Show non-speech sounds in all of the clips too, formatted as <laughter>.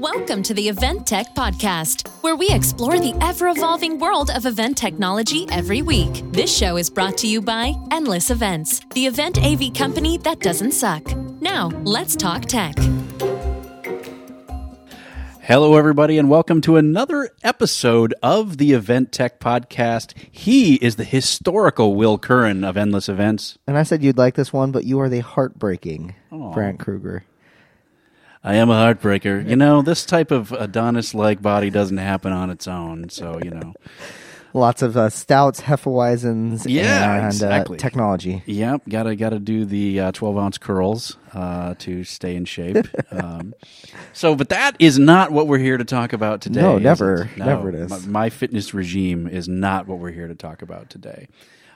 Welcome to the Event Tech Podcast, where we explore the ever evolving world of event technology every week. This show is brought to you by Endless Events, the event AV company that doesn't suck. Now, let's talk tech. Hello, everybody, and welcome to another episode of the Event Tech Podcast. He is the historical Will Curran of Endless Events. And I said you'd like this one, but you are the heartbreaking Brandt Krueger. I am a heartbreaker. You know, this type of Adonis like body doesn't happen on its own, so, you know. <laughs> Lots of uh, stouts, Hefeweizens, Yeah, and exactly. uh, technology. Yep, gotta gotta do the uh, twelve ounce curls uh, to stay in shape. <laughs> um, so, but that is not what we're here to talk about today. No, never. it? Never it is. My, my fitness regime is not what we're here to talk about today.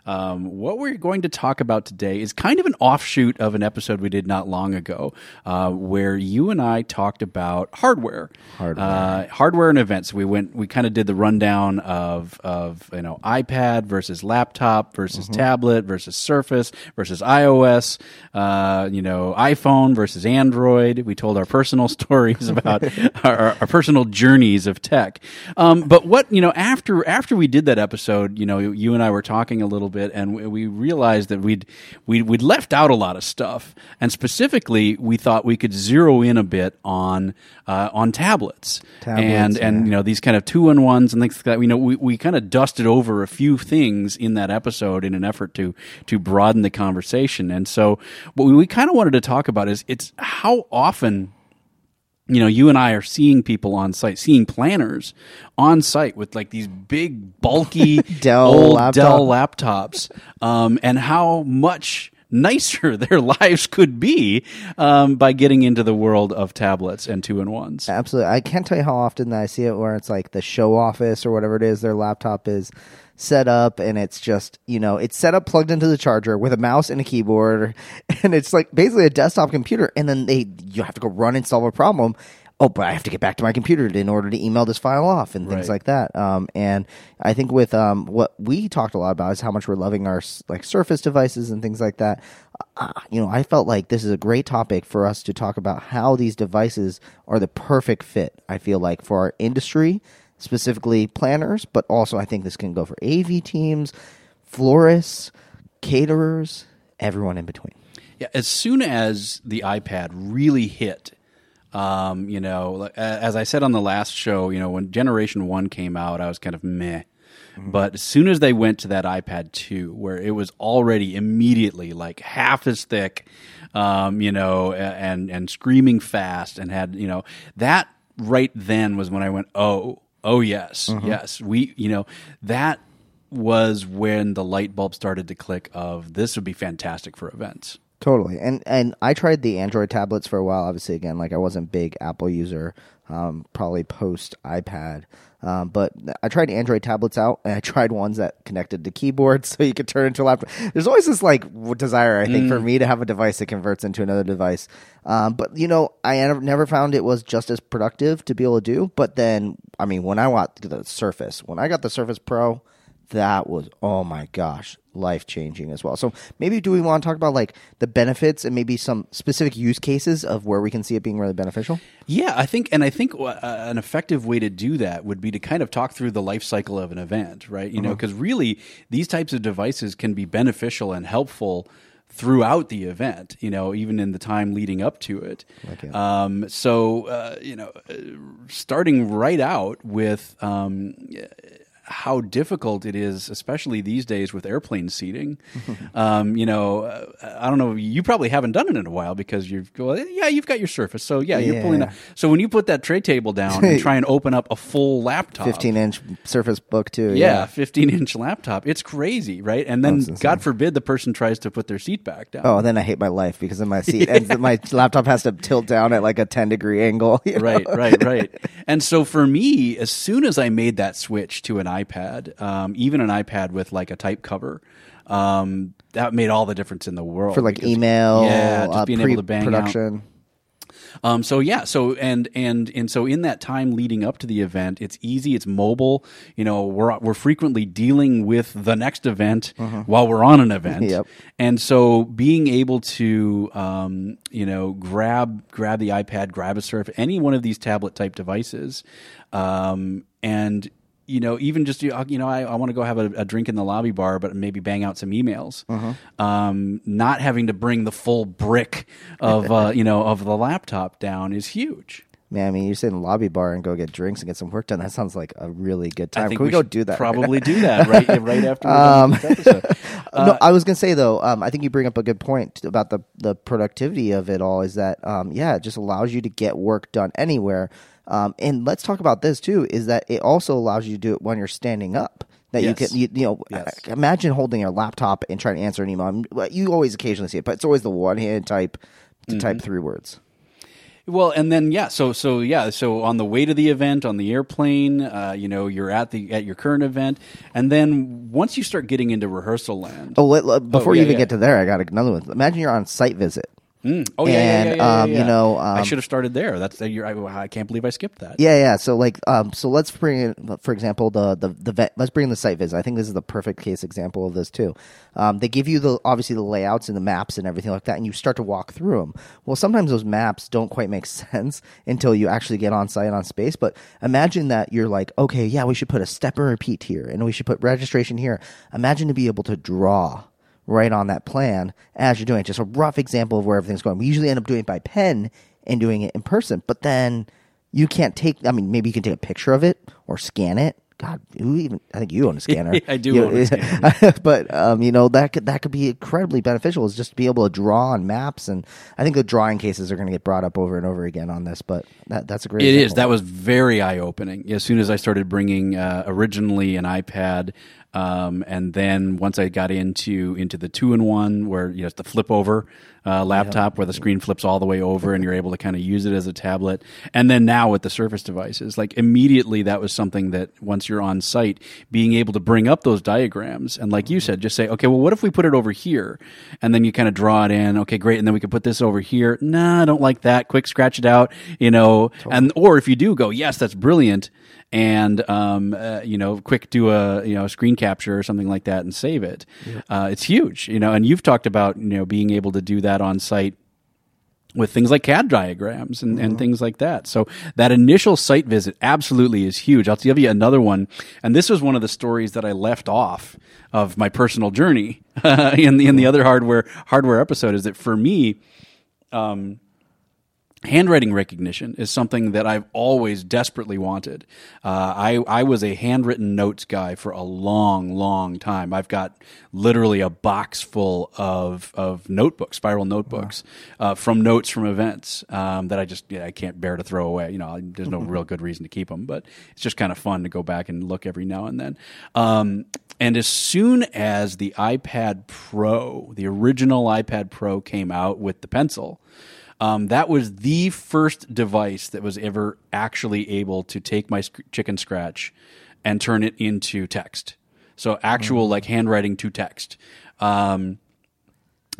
Um, what we're going to talk about today is kind of an offshoot of an episode we did not long ago, uh, where you and I talked about hardware, Hardware. uh, hardware and events. We went, we kind of did the rundown of of you know iPad versus laptop versus Mm-hmm. tablet versus Surface versus iOS, uh, you know iPhone versus Android. We told our personal <laughs> stories about <laughs> our, our, personal journeys of tech. Um, but what you know after after we did that episode, you know, you and I were talking a little bit, and we, we realized that we'd, we'd we'd left out a lot of stuff, and specifically, we thought we could zero in a bit on uh, on tablets, Tablets, and and you know these kind of two in ones and things like that. You know, we, we kind of dusted over a few things in that episode in an effort to to broaden the conversation, and so what we, we kind of wanted to talk about is it's how often you know, you and I are seeing people on site, seeing planners on site with like these big, bulky <laughs> Dell old laptop. Dell laptops, um, and how much nicer <laughs> their lives could be um, by getting into the world of tablets and two in ones. Absolutely. I can't tell you how often that I see it where it's like the show office or whatever it is, their laptop is set up and it's just, you know, it's set up plugged into the charger with a mouse and a keyboard <laughs> and it's like basically a desktop computer and then they you have to go run and solve a problem. Oh, but I have to get back to my computer in order to email this file off and things Right. like that. Um, and I think with um, what we talked a lot about is how much we're loving our like Surface devices and things like that. Uh, you know, I felt like this is a great topic for us to talk about how these devices are the perfect fit. I feel like for our industry, specifically planners, but also I think this can go for AV teams, florists, caterers, everyone in between. Yeah, as soon as the iPad really hit, um, you know, as I said on the last show, you know, when Generation One came out, I was kind of meh. But as soon as they went to that iPad 2, where it was already immediately like half as thick, um, you know, and and screaming fast, and had you know that right then was when I went, oh, oh yes, yes, we, you know, that was when the light bulb started to click. Of this would be fantastic for events. Totally. And and I tried the Android tablets for a while. Obviously, again, like I wasn't big Apple user, um, probably post iPad. Um, but I tried Android tablets out, and I tried ones that connected to keyboards, <laughs> so you could turn into a laptop. There's always this like desire, I think, for me to have a device that converts into another device. Um, but you know, I never, never found it was just as productive to be able to do. But then, I mean, when I got the Surface, when I got the Surface Pro, that was oh my gosh life changing as well so maybe do we want to talk about like the benefits and maybe some specific use cases of where we can see it being really beneficial Yeah, I think, and I think uh, an effective way to do that would be to kind of talk through the life cycle of an event, right? You know, because really these types of devices can be beneficial and helpful throughout the event. You know, even in the time leading up to it. Um, so, uh, you know, starting right out with. Um, how difficult it is, especially these days with airplane seating. <laughs> um, you know, uh, I don't know. You probably haven't done it in a while because you've well, yeah, you've got your Surface, so yeah, you're pulling. Yeah. That. So when you put that tray table down and try and open up a full laptop, 15 inch Surface Book 2 yeah, 15 inch laptop, it's crazy, right? And then, God forbid, the person tries to put their seat back down. oh then i hate my life because of my <laughs> seat and my laptop has to tilt down at like a 10 degree angle <laughs> you know? right, right, right. And so for me, as soon as I made that switch to an iPad, um, even an iPad with like a type cover, um, that made all the difference in the world for like because- email yeah, just uh, being able to bang out. pre-production Um, so yeah, so and and and so in that time leading up to the event, it's easy, it's mobile. You know, we're we're frequently dealing with the next event while we're on an event, Yep. and so being able to um, you know grab grab the iPad, grab a Surf, any one of these tablet type devices, um, and you know even just you know I, I want to go have a, a drink in the lobby bar, but maybe bang out some emails. Um, not having to bring the full brick of uh, <laughs> you know of the laptop down is huge. Man, I mean, you sit in the lobby bar and go get drinks and get some work done. That sounds like a really good time. Can we, go do that? Probably do that <laughs> right right after this episode. <laughs> no, I was gonna say though, um, I think you bring up a good point about the the productivity of it all. Is that um, yeah, it just allows you to get work done anywhere. Um, and let's talk about this too. Is that it also allows you to do it when you're standing up. That you can, you, you know, Yes. imagine holding your laptop and trying to answer an email. I mean, well, You always occasionally see it, but it's always the one hand type to type Mm-hmm. three words. Well, and then yeah, so so yeah, so on the way to the event on the airplane, uh, you know, you're at the at your current event, and then once you start getting into rehearsal land, Oh, let, let- before yeah, you even yeah. get to there, I got another one. Imagine you're on site visit. Oh yeah, yeah, yeah, yeah, yeah, um, you yeah. know, I um, should have started there. That's you're, I, I can't believe I skipped that. Yeah, yeah. So like, um, so let's bring in, for example, the the the vet, let's bring in the site visit. I think this is the perfect case example of this too. Um, they give you the obviously the layouts and the maps and everything like that, and you start to walk through them. Well, sometimes those maps don't quite make <laughs> sense until you actually get on site on space. But imagine that you're like, okay, yeah, we should put a step and repeat here, and we should put registration here. Imagine to be able to draw right on that plan as you're doing it. Just a rough example of where everything's going. We usually end up doing it by pen and doing it in person, but then you can't take. I mean, maybe you can take a picture of it or scan it. God, who even? I think you own a scanner. <laughs> I do You- own a scanner. <laughs> but um, you know that could that could be incredibly beneficial. Is just to be able to draw on maps, and I think the drawing cases are going to get brought up over and over again on this. But that, that's a great. It example. is. That was very eye opening. As soon as I started bringing uh, originally an iPad, um, and then once I got into into the two in one, where you know it's the flip over uh, laptop, where the screen flips all the way over, and you're able to kind of use it as a tablet. And then now with the Surface devices, like immediately that was something that once you're on site, being able to bring up those diagrams and like you said, just say, okay, well, what if we put it over here, and then you kind of draw it in. Okay, great, and then we could put this over here. Nah, I don't like that. Quick, scratch it out. You know, and or if you do go, yes, that's brilliant and um, uh, you know, quick do a you know screen capture or something like that and save it. Uh, it's huge, you know. And you've talked about you know being able to do that on site with things like CAD diagrams and, and things like that. So that initial site visit absolutely is huge. I'll give you another one, and this was one of the stories that I left off of my personal journey <laughs> in the in the other hardware hardware episode. Is that for me? Handwriting recognition is something that I've always desperately wanted. Uh, I I was a handwritten notes guy for a long, long time. I've got literally a box full of of notebooks, spiral notebooks, uh, from notes from events um, that I just yeah, I can't bear to throw away. You know, I- there's no <laughs> real good reason to keep them, but it's just kind of fun to go back and look every now and then. Um, and as soon as the iPad Pro, the original iPad Pro, came out with the pencil. Um, that was the first device that was ever actually able to take my sc- chicken scratch and turn it into text. So actual like handwriting to text. Um,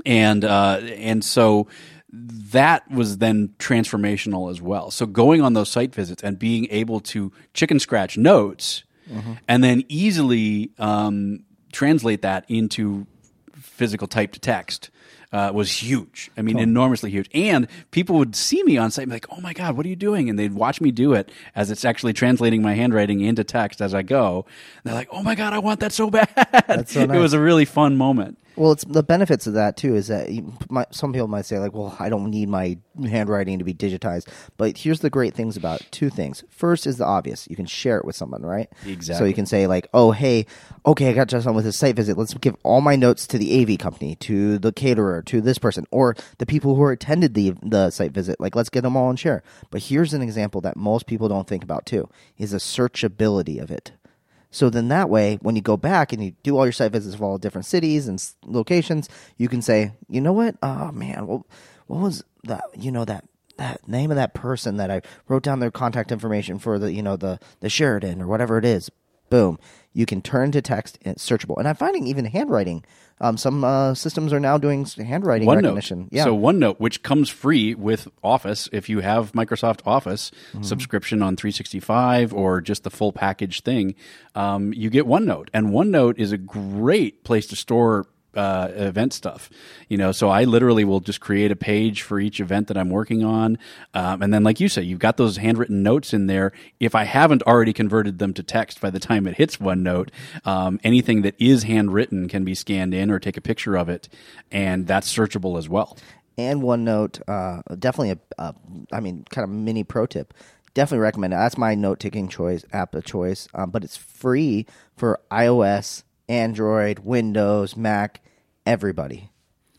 and uh, and so that was then transformational as well. So going on those site visits and being able to chicken scratch notes and then easily um, translate that into physical type to text uh, was huge. I mean, enormously huge. And people would see me on site and be like, "Oh my god, what are you doing?" And they'd watch me do it as it's actually translating my handwriting into text as I go. And they're like, "Oh my god, I want that so <laughs> bad." so It was a really fun moment. Well, it's the benefits of that too is that you, my, some people might say like, well, I don't need my handwriting to be digitized. But here's the great things about it. two things. First is the obvious. You can share it with someone, right? Exactly. So you can say like, oh, hey, okay, I got just on with this site visit. Let's give all my notes to the AV company, to the caterer, to this person, or the people who attended the the site visit. Like, let's get them all and share. But here's an example that most people don't think about too: is the searchability of it. So then that way, when you go back and you do all your site visits of all different cities and locations, you can say, you know what? Oh man, what, what was that? You know that that name of that person that I wrote down their contact information for the you know the the Sheraton or whatever it is. Boom, you can turn to text and it's searchable. And I'm finding even handwriting. Um, some uh, systems are now doing handwriting OneNote. recognition. Yeah. So OneNote, which comes free with Office, if you have Microsoft Office Mm-hmm. subscription on 365 or just the full package thing, um, you get OneNote, and OneNote is a great place to store. Uh, event stuff, you know. So I literally will just create a page for each event that I'm working on, um, and then, like you say, you've got those handwritten notes in there. If I haven't already converted them to text by the time it hits OneNote, um, anything that is handwritten can be scanned in or take a picture of it, and that's searchable as well. and OneNote, uh, definitely a, a, I mean, kind of mini pro tip. Definitely recommend it. That's my note taking choice app of choice, um, but it's free for iOS, Android, Windows, Mac, everybody.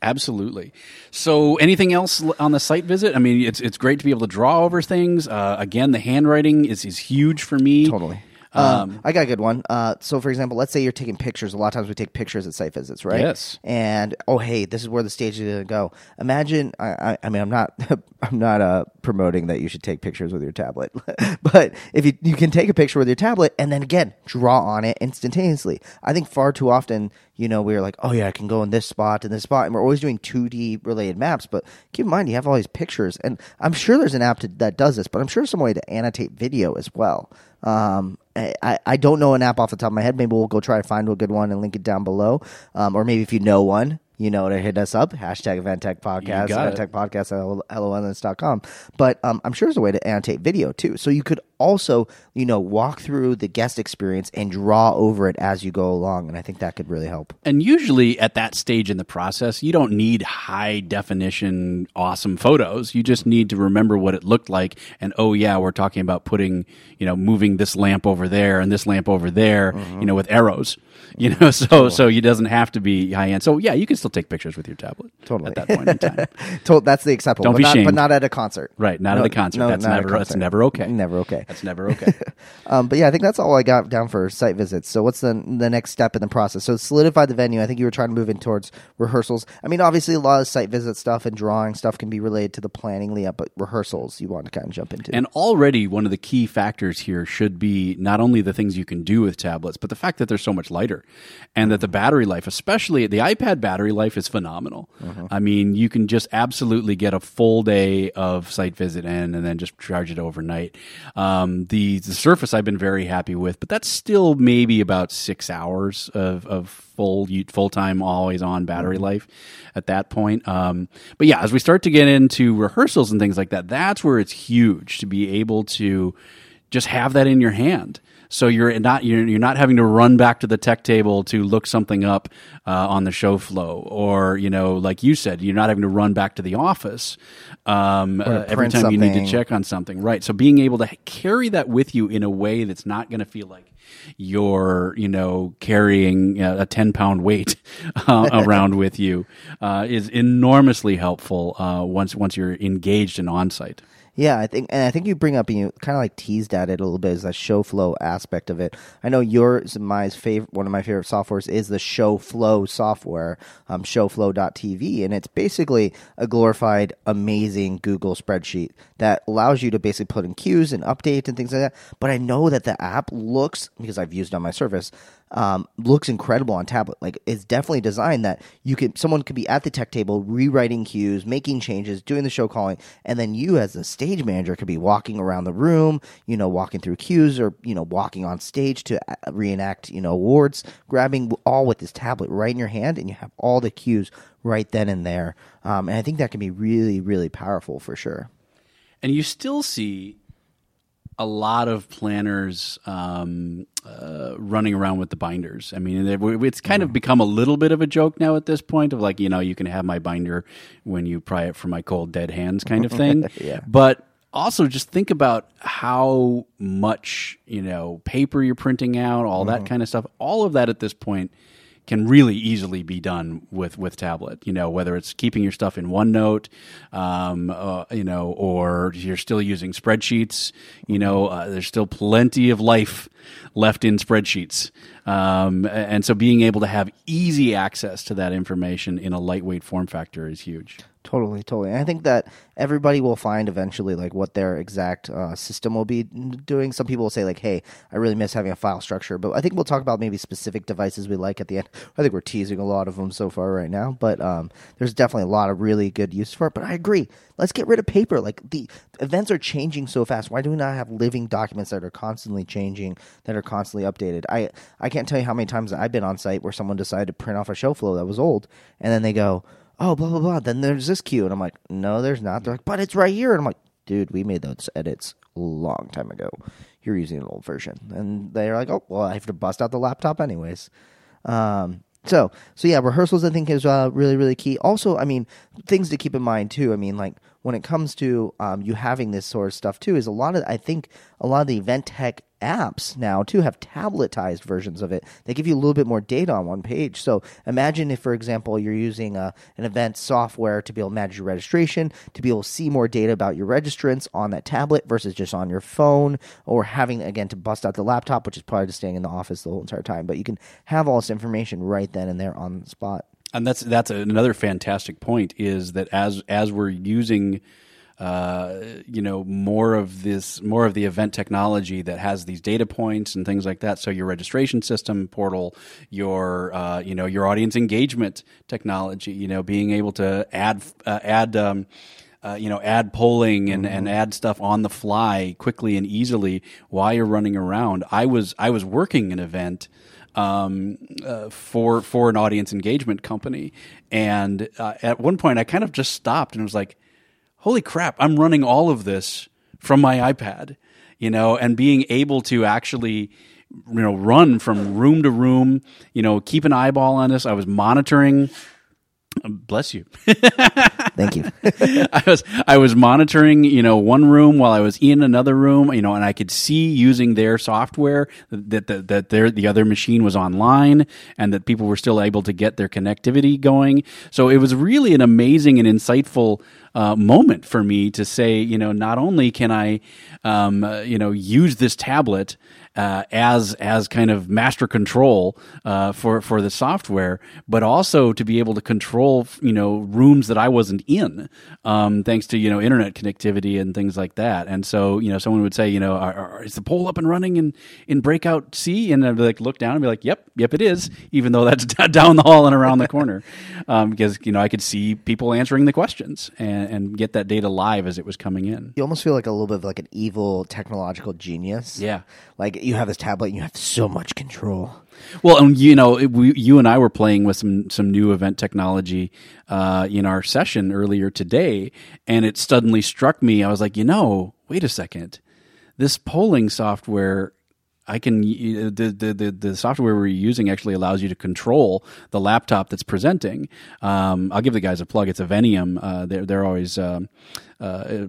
Absolutely. So, anything else on the site visit? I mean, it's it's great to be able to draw over things. Uh, again, the handwriting is is huge for me. Totally. Um, I got a good one. Uh, so, for example, let's say you're taking pictures. A lot of times we take pictures at site visits, right? Yes. And oh, hey, this is where the stage is going to go. Imagine. I, I, I mean, I'm not. <laughs> I'm not uh, promoting that you should take pictures with your tablet, <laughs> but if you you can take a picture with your tablet and then again draw on it instantaneously. I think far too often, you know, we're like, oh yeah, I can go in this spot and this spot, and we're always doing 2D related maps. But keep in mind, you have all these pictures, and I'm sure there's an app to, that does this, but I'm sure there's some way to annotate video as well. Um, I, I- don't know an app off the top of my head. Maybe we'll go try to find a good one and link it down below. Um, or maybe if you know one, you know to hit us up. Hashtag Event Tech Podcast, You got it. Event Tech Podcast at LONS.com. But um, I'm sure there's a way to annotate video too. So you could also, you know, walk through the guest experience and draw over it as you go along. And I think that could really help. And usually at that stage in the process, you don't need high definition, awesome photos. You just need to remember what it looked like. And oh, yeah, we're talking about putting, you know, moving this lamp over there and this lamp over there, you know, with arrows, you know, <laughs> so, so it doesn't have to be high end. So yeah, you can still take pictures with your tablet Totally. at that point in time. <laughs> To- that's the acceptable. Don't but be not, shamed. But not at a concert. Right. Not No, at a concert. no, that's not at a never, that's never okay. Never okay. That's never okay. <laughs> Um, but yeah, I think that's all I got down for site visits. So what's the the next step in the process? So solidify the venue. I think you were trying to move in towards rehearsals. I mean, obviously a lot of site visit stuff and drawing stuff can be related to the planning lead but rehearsals you want to kind of jump into. And already one of the key factors here should be not only the things you can do with tablets, but the fact that they're so much lighter and that the battery life, especially the iPad battery life is phenomenal. I mean, you can just absolutely get a full day of site visit in and then just charge it overnight. Um, the, the Surface I've been very happy with, but that's still maybe about six hours of, of full full time always on battery life at that point. Um, but yeah, as we start to get into rehearsals and things like that, that's where it's huge to be able to just have that in your hand. So you're not you're, you're not having to run back to the tech table to look something up uh, on the show flow, or you know, like you said, you're not having to run back to the office um, uh, every time you need to check on something, right? So being able to carry that with you in a way that's not going to feel like you're, you know, carrying uh, a 10 pound weight <laughs> uh, around <laughs> with you uh, is enormously helpful uh, once once you're engaged and on site. Yeah, I think, and I think you bring up, and you kind of like teased at it a little bit, is that show flow aspect of it. I know yours, my favorite, one of my favorite softwares is the show flow software, um, shoflo.tv, and it's basically a glorified, amazing Google spreadsheet that allows you to basically put in cues and updates and things like that. But I know that the app looks, because I've used it on my Surface, um, looks incredible on tablet. Like it's definitely designed that you can someone could be at the tech table rewriting cues, making changes, doing the show calling, and then you as the stage manager could be walking around the room, you know, walking through cues or you know walking on stage to uh, reenact you know awards, grabbing all with this tablet right in your hand, and you have all the cues right then and there. Um, and I think that can be really really powerful for sure. And you still see a lot of planners um, uh, running around with the binders. I mean, it's kind of become a little bit of a joke now at this point of like, you know, you can have my binder when you pry it from my cold dead hands kind of thing. <laughs> Yeah. But also just think about how much, you know, paper you're printing out, all that kind of stuff. All of that at this point can really easily be done with with tablet. You know, whether it's keeping your stuff in OneNote, um, uh, you know, or you're still using spreadsheets. You know, uh, there's still plenty of life left in spreadsheets, um, and so being able to have easy access to that information in a lightweight form factor is huge. Totally, totally. And I think that everybody will find eventually like what their exact uh, system will be doing. Some people will say like, "Hey, I really miss having a file structure," but I think we'll talk about maybe specific devices we like at the end. I think we're teasing a lot of them so far right now, but um, there's definitely a lot of really good use for it. But I agree. Let's get rid of paper. Like the events are changing so fast. Why do we not have living documents that are constantly changing, that are constantly updated? I I can't tell you how many times I've been on site where someone decided to print off a show flow that was old, and then they go oh, blah, blah, blah. Then there's this cue. And I'm like, no, there's not. They're like, but it's right here. And I'm like, dude, we made those edits a long time ago. You're using an old version. And they're like, oh, well, I have to bust out the laptop anyways. Um, so, so yeah, rehearsals I think is uh, really, really key. Also, I mean, things to keep in mind too. I mean, like when it comes to um, you having this sort of stuff too, is a lot of I think a lot of the event tech apps now too have tabletized versions of it. They give you a little bit more data on one page. So imagine if, for example, you're using a, uh, an event software to be able to manage your registration, to be able to see more data about your registrants on that tablet versus just on your phone, or having again to bust out the laptop, which is probably just staying in the office the whole entire time. But you can have all this information right then and there on the spot. And that's that's another fantastic point is that as as we're using uh, you know more of this more of the event technology that has these data points and things like that so your registration system portal your uh, you know your audience engagement technology you know being able to add uh, add um, uh, you know, add polling and, mm-hmm. and add stuff on the fly quickly and easily while you're running around. I was I was working an event um, uh, for for an audience engagement company, and uh, at one point I kind of just stopped and was like, holy crap, I'm running all of this from my iPad, you know, and being able to actually you know run from room to room you know keep an eyeball on this i was monitoring. Bless you. <laughs> Thank you. <laughs> I was i was monitoring you know one room while i was in another room you know and i could see using their software that that, that their the other machine was online and that people were still able to get their connectivity going. So it was really an amazing and insightful uh, moment for me to say, you know, not only can I, um, uh, you know, use this tablet uh, as as kind of master control uh, for for the software, but also to be able to control you know rooms that I wasn't in, um, thanks to you know internet connectivity and things like that. And so you know someone would say you know are, are, is the poll up and running in in breakout C? And I'd be like look down and be like yep yep it is, even though that's <laughs> down the hall and around the corner, <laughs> um, because you know I could see people answering the questions and, and get that data live as it was coming in. You almost feel like a little bit of like an evil technological genius. Yeah, like you have this tablet and you have so much control. Well, and you know, we, you and I were playing with some some new event technology uh, in our session earlier today, and it suddenly struck me. I was like, you know, wait a second, this polling software I can the, the the the software we're using actually allows you to control the laptop that's presenting. Um, I'll give the guys a plug. It's Evenium. Uh, they're they're always um, uh,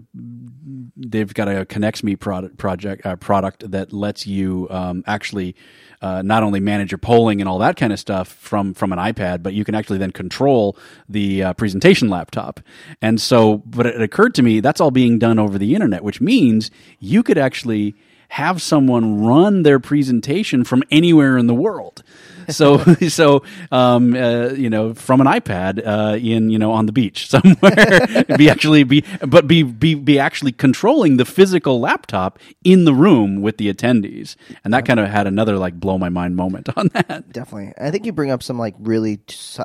they've got a ConnexMe product project uh, product that lets you um, actually. Uh, not only manage your polling and all that kind of stuff from from an iPad, but you can actually then control the uh, presentation laptop. And so, but it occurred to me that's all being done over the internet, which means you could actually have someone run their presentation from anywhere in the world. So, <laughs> so um, uh, you know, from an iPad uh, in you know on the beach <laughs> somewhere, be actually be, but be be be actually controlling the physical laptop in the room with the attendees, and that kind of had another like blow my mind moment <laughs> on that. Definitely, I think you bring up some like really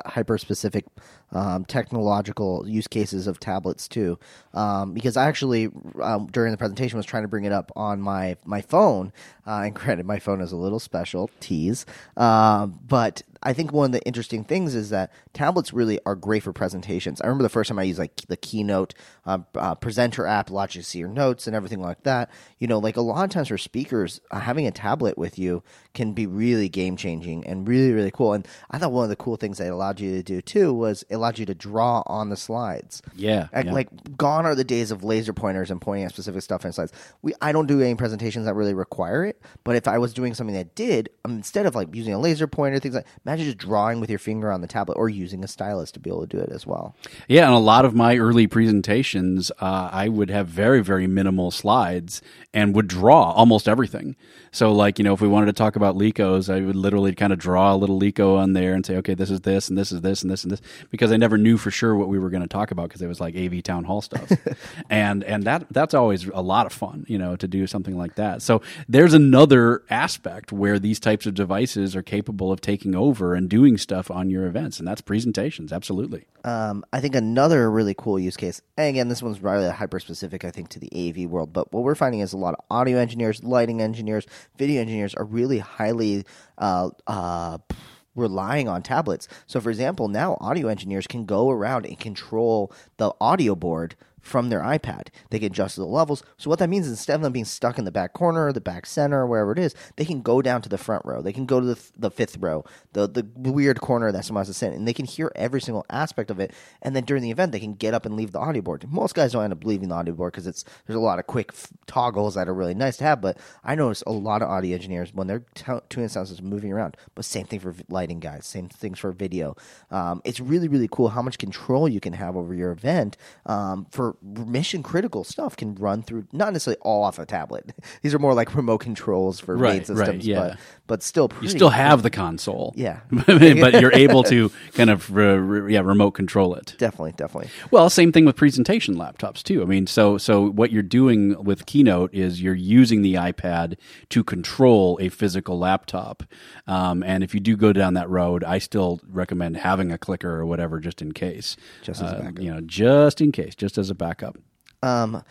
hyper specific um, technological use cases of tablets too. Um, because I actually um, during the presentation was trying to bring it up on my my phone, uh, and <laughs> granted my phone is a little special tease, um, but I think one of the interesting things is that tablets really are great for presentations. I remember the first time I used like the Keynote uh, uh, presenter app, allows you see your notes and everything like that. You know, like a lot of times for speakers, uh, having a tablet with you can be really game changing and really really cool. And I thought one of the cool things they allowed you to do too was it allowed you to draw on the slides. Yeah, like, yeah. like gone are the days of laser pointers and pointing at specific stuff in slides. We I don't do any presentations that really require it, but if I was doing something that did, um, instead of like using a laser pointer, things like imagine just drawing with your finger on the tablet or using a stylus to be able to do it as well. Yeah, and a lot of my early presentations, uh, I would have very, very minimal slides and would draw almost everything. So, like, you know, if we wanted to talk about Lekos, I would literally kind of draw a little Leko on there and say, okay, this is this, and this is this, and this, and this, because I never knew for sure what we were going to talk about because it was like AV town hall stuff. <laughs> and and that that's always a lot of fun, you know, to do something like that. So, there's another aspect where these types of devices are capable of taking over and doing stuff on your events, and that's presentations, absolutely. Um, I think another really cool use case, and again, this one's really hyper specific, I think, to the AV world, but what we're finding is a lot of audio engineers, lighting engineers, video engineers are really highly uh, uh, relying on tablets. So, for example, now audio engineers can go around and control the audio board from their iPad. They can adjust the levels. So what that means is instead of them being stuck in the back corner, the back center, wherever it is, they can go down to the front row. They can go to the, the fifth row, the the weird corner that someone has to sit, in, and they can hear every single aspect of it. And then during the event, they can get up and leave the audio board. Most guys don't end up leaving the audio board because it's there's a lot of quick f- toggles that are really nice to have. But I notice a lot of audio engineers when they're t- tuning sound systems moving around. But same thing for lighting guys. Same things for video. Um, it's really really cool how much control you can have over your event um, for mission critical stuff can run through not necessarily all off a tablet. <laughs> These are more like remote controls for Right, main systems, right, yeah. but but still pretty You still have the console, Yeah. <laughs> but you're <laughs> able to kind of re- re- yeah remote control it. definitely definitely. Well, same thing with presentation laptops too. I mean, so so what you're doing with Keynote is you're using the iPad to control a physical laptop. Um, and if you do go down that road, I still recommend having a clicker or whatever just in case. Just as a Uh, backup. You know, just in case, just as a backup. Um,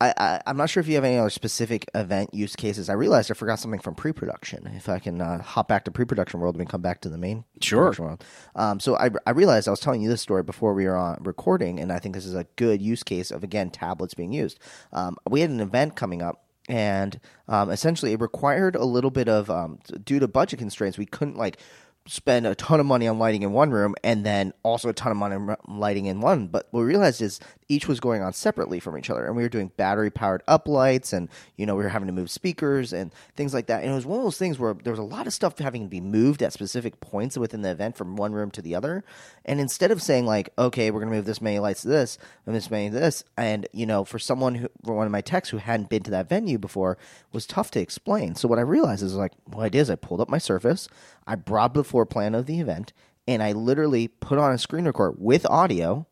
I, I I'm not sure if you have any other specific event use cases. I realized I forgot something from pre-production. If I can uh, hop back to pre-production world and come back to the main Sure. production world. Um, so I I realized I was telling you this story before we were on recording, and I think this is a good use case of again tablets being used. Um, we had an event coming up. And um, essentially, it required a little bit of, um, due to budget constraints, we couldn't like spend a ton of money on lighting in one room and then also a ton of money on lighting in one. But what we realized is each was going on separately from each other, and we were doing battery powered up lights, and you know we were having to move speakers and things like that. And it was one of those things where there was a lot of stuff having to be moved at specific points within the event from one room to the other. And instead of saying like, okay, we're going to move this many lights to this and this many to this, and you know, for someone who, for one of my techs who hadn't been to that venue before, was tough to explain. So what I realized is like, what I did is I pulled up my Surface, I brought the floor plan of the event, and I literally put on a screen record with audio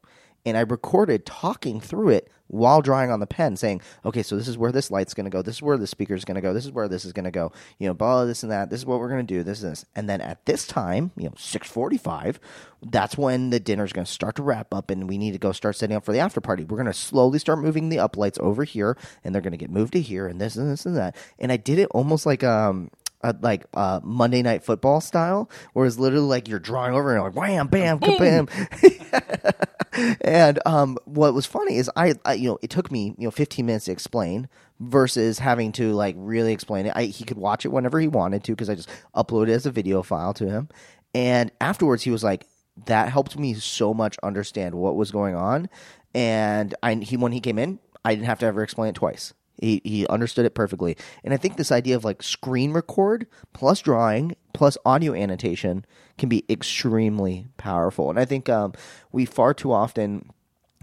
and I recorded talking through it while drawing on the pen, saying, "Okay, so this is where this light's going to go. This is where the speaker's going to go. This is where this is going to go. You know, blah this and that. This is what we're going to do. This and this." And then at this time, you know, six forty-five, that's when the dinner's going to start to wrap up, and we need to go start setting up for the after party. We're going to slowly start moving the up lights over here, and they're going to get moved to here, and this and this and that. And I did it almost like um uh, like uh, Monday Night Football style, where it's literally like you're drawing over and like wham, bam, kabam. <laughs> and um, what was funny is I, I, you know, it took me you know 15 minutes to explain versus having to like really explain it. I, he could watch it whenever he wanted to because I just uploaded it as a video file to him. And afterwards, he was like, "That helped me so much understand what was going on." And I, he when he came in, I didn't have to ever explain it twice. He he understood it perfectly. And I think this idea of like screen record plus drawing plus audio annotation can be extremely powerful. And I think um, we far too often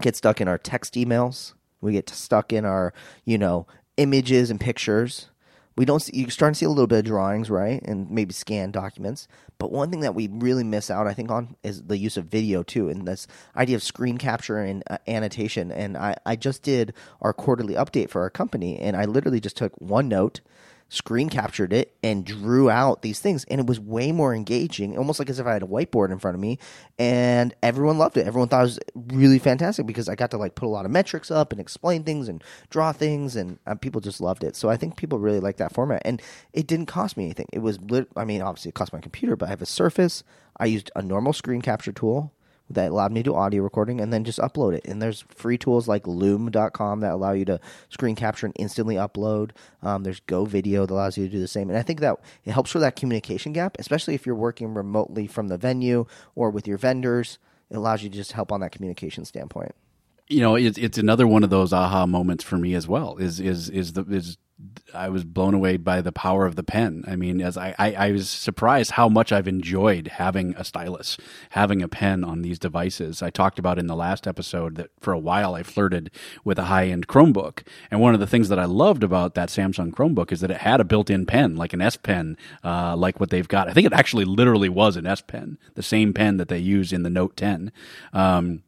get stuck in our text emails. We get stuck in our, you know, images and pictures. We don't see, you're starting to see a little bit of drawings, right? And maybe scan documents. But one thing that we really miss out, I think, on is the use of video too, and this idea of screen capture and uh, annotation. And I, I just did our quarterly update for our company, and I literally just took OneNote, screen captured it and drew out these things and it was way more engaging almost like as if i had a whiteboard in front of me and everyone loved it. Everyone thought it was really fantastic because i got to like put a lot of metrics up and explain things and draw things and uh, people just loved it. So i think people really like that format and it didn't cost me anything. It was lit- i mean obviously it cost my computer but i have a surface. I used a normal screen capture tool that allowed me to do audio recording and then just upload it. And there's free tools like loom.com that allow you to screen capture and instantly upload. Um, there's Go Video that allows you to do the same. And I think that it helps for that communication gap, especially if you're working remotely from the venue or with your vendors. It allows you to just help on that communication standpoint. you know, it's it's another one of those aha moments for me as well. Is is is the is I was blown away by the power of the pen. I mean, as I, I, I, was surprised how much I've enjoyed having a stylus, having a pen on these devices. I talked about in the last episode that for a while I flirted with a high end Chromebook. And one of the things that I loved about that Samsung Chromebook is that it had a built in pen, like an S Pen, uh, like what they've got. I think it actually literally was an S Pen, the same pen that they use in the Note 10. Um,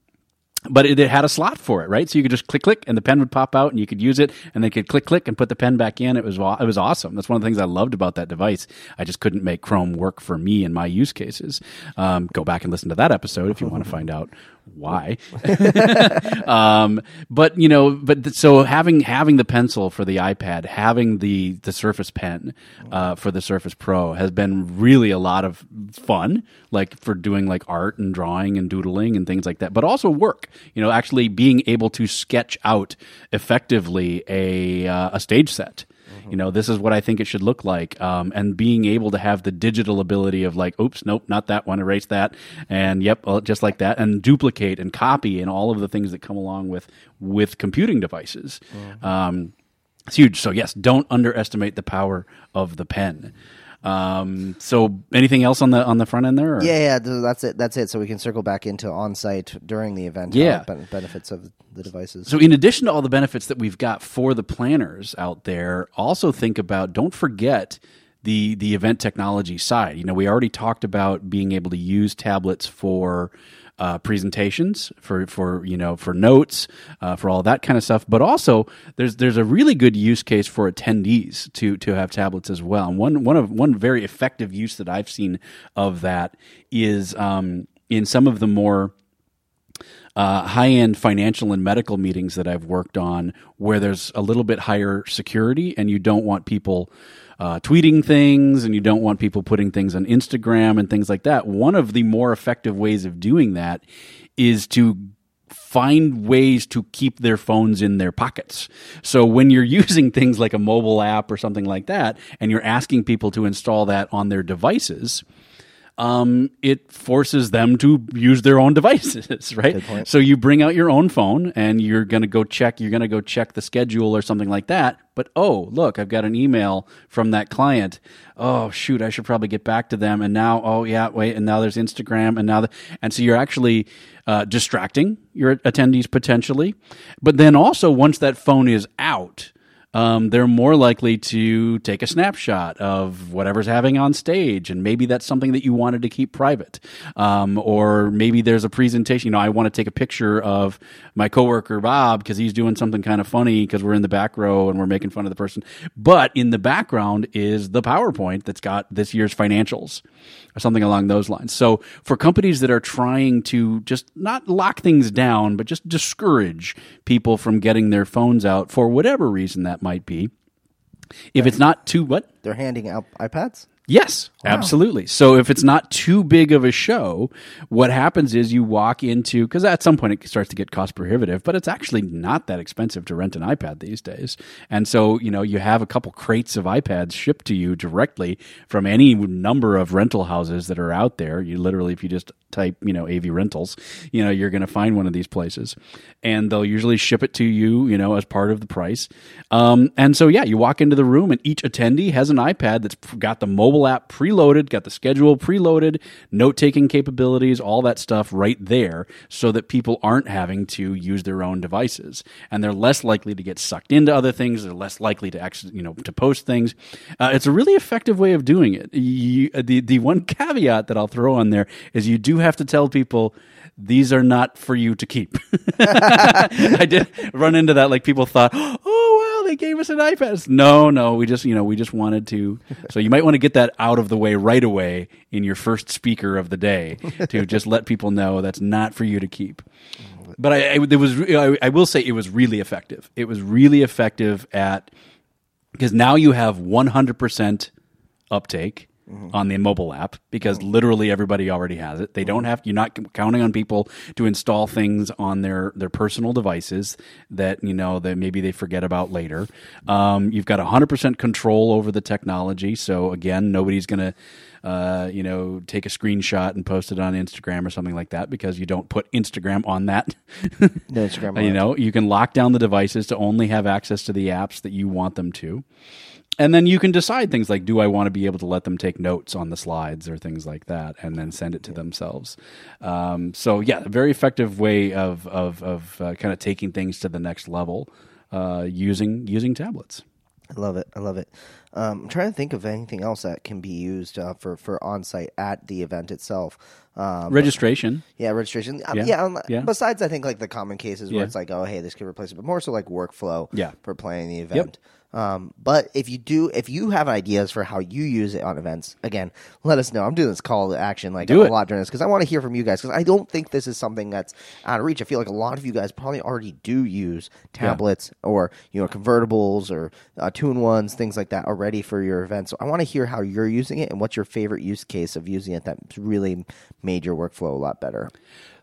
but it, it, had a slot for it, right? So you could just click, click, and the pen would pop out, and you could use it, and they could click, click, and put the pen back in. It was it was awesome. That's one of the things I loved about that device. I just couldn't make Chrome work for me and my use cases. Um, go back and listen to that episode if you want to find out why. <laughs> um, but you know, but th- so having having the pencil for the iPad, having the the Surface Pen uh, for the Surface Pro has been really a lot of fun, like for doing like art and drawing and doodling and things like that. But also work, you know, actually being able to sketch out effectively a uh, a stage set you know this is what i think it should look like um, and being able to have the digital ability of like oops nope not that one erase that and yep just like that and duplicate and copy and all of the things that come along with with computing devices. Mm-hmm. um, it's huge. So yes don't underestimate the power of the pen um, so anything else on the on the front end there? Or? Yeah, yeah, that's it. That's it. So we can circle back into on site during the event. Yeah, uh, benefits of the devices. So in addition to all the benefits that we've got for the planners out there, also think about. Don't forget the the event technology side. You know, we already talked about being able to use tablets for uh, presentations, for for you know for notes, uh, for all that kind of stuff. But also, there's there's a really good use case for attendees to to have tablets as well. And one one of one very effective use that I've seen of that is um, in some of the more uh, high end financial and medical meetings that I've worked on where there's a little bit higher security and you don't want people uh, tweeting things and you don't want people putting things on Instagram and things like that. One of the more effective ways of doing that is to find ways to keep their phones in their pockets. So when you're <laughs> using things like a mobile app or something like that, and you're asking people to install that on their devices, um, it forces them to use their own devices, <laughs> right? So you bring out your own phone and you're going to go check, you're going to go check the schedule or something like that. But oh, look, I've got an email from that client. Oh, shoot, I should probably get back to them. And now, oh, yeah, wait, and now there's Instagram, and now, the, and so you're actually uh, distracting your attendees potentially. But then also, once that phone is out, um, they're more likely to take a snapshot of whatever's having on stage, and maybe that's something that you wanted to keep private, um, or maybe there's a presentation. You know, I want to take a picture of my coworker Bob because he's doing something kind of funny because we're in the back row and we're making fun of the person, but in the background is the PowerPoint that's got this year's financials or something along those lines. So for companies that are trying to just not lock things down, but just discourage people from getting their phones out for whatever reason that might be, if it's not too what they're handing out iPads. Yes, wow. absolutely. So if it's not too big of a show, what happens is you walk into because at some point it starts to get cost prohibitive, but it's actually not that expensive to rent an iPad these days. And so you know you have a couple crates of iPads shipped to you directly from any number of rental houses that are out there. You literally, if you just type you know AV rentals, you know you're going to find one of these places, and they'll usually ship it to you, you know, as part of the price. Um, and so yeah, you walk into the room and each attendee has an iPad that's got the mobile app preloaded, got the schedule preloaded, note taking capabilities, all that stuff right there so that people aren't having to use their own devices. And they're less likely to get sucked into other things. They're less likely to actually, you know, to post things. Uh, it's a really effective way of doing it. You, the, the one <laughs> caveat that I'll throw on there is you do have to tell people, these are not for you to keep. <laughs> I did run into that. Like people thought, oh wow, they gave us an iPad. No, no, we just you know we just wanted to. So you might want to get that out of the way right away in your first speaker of the day to <laughs> just let people know that's not for you to keep. But I, I was I, I will say it was really effective. It was really effective at because now you have one hundred uptake on the mobile app because literally everybody already has it. They don't have you're not counting on people to install things on their their personal devices that you know that maybe they forget about later. Um, you've got 100% control over the technology, so again, nobody's going to uh, you know, take a screenshot and post it on Instagram or something like that because you don't put Instagram on that. <laughs> No Instagram. <laughs> you know, you can lock down the devices to only have access to the apps that you want them to. And then you can decide things like, do I want to be able to let them take notes on the slides or things like that, and then send it to themselves. Um, so yeah, a very effective way of of, of uh, kind of taking things to the next level uh, using using tablets. I love it. I love it. Um, I'm trying to think of anything else that can be used uh, for for on site at the event itself. Um, Registration. yeah, registration. Um, Yeah. yeah. um, Yeah. Besides, I think like the common cases where Yeah. it's like, oh, hey, this could replace it, but more so like workflow. Yeah. For planning the event. Um, but if you do, if you have ideas for how you use it on events, again, let us know. I'm doing this call to action like Do a it. lot during this because I want to hear from you guys because I don't think this is something that's out of reach. I feel like a lot of you guys probably already do use tablets or you know convertibles or uh, two-in ones, things like that already for your events. So I want to hear how you're using it and what's your favorite use case of using it that's really made your workflow a lot better.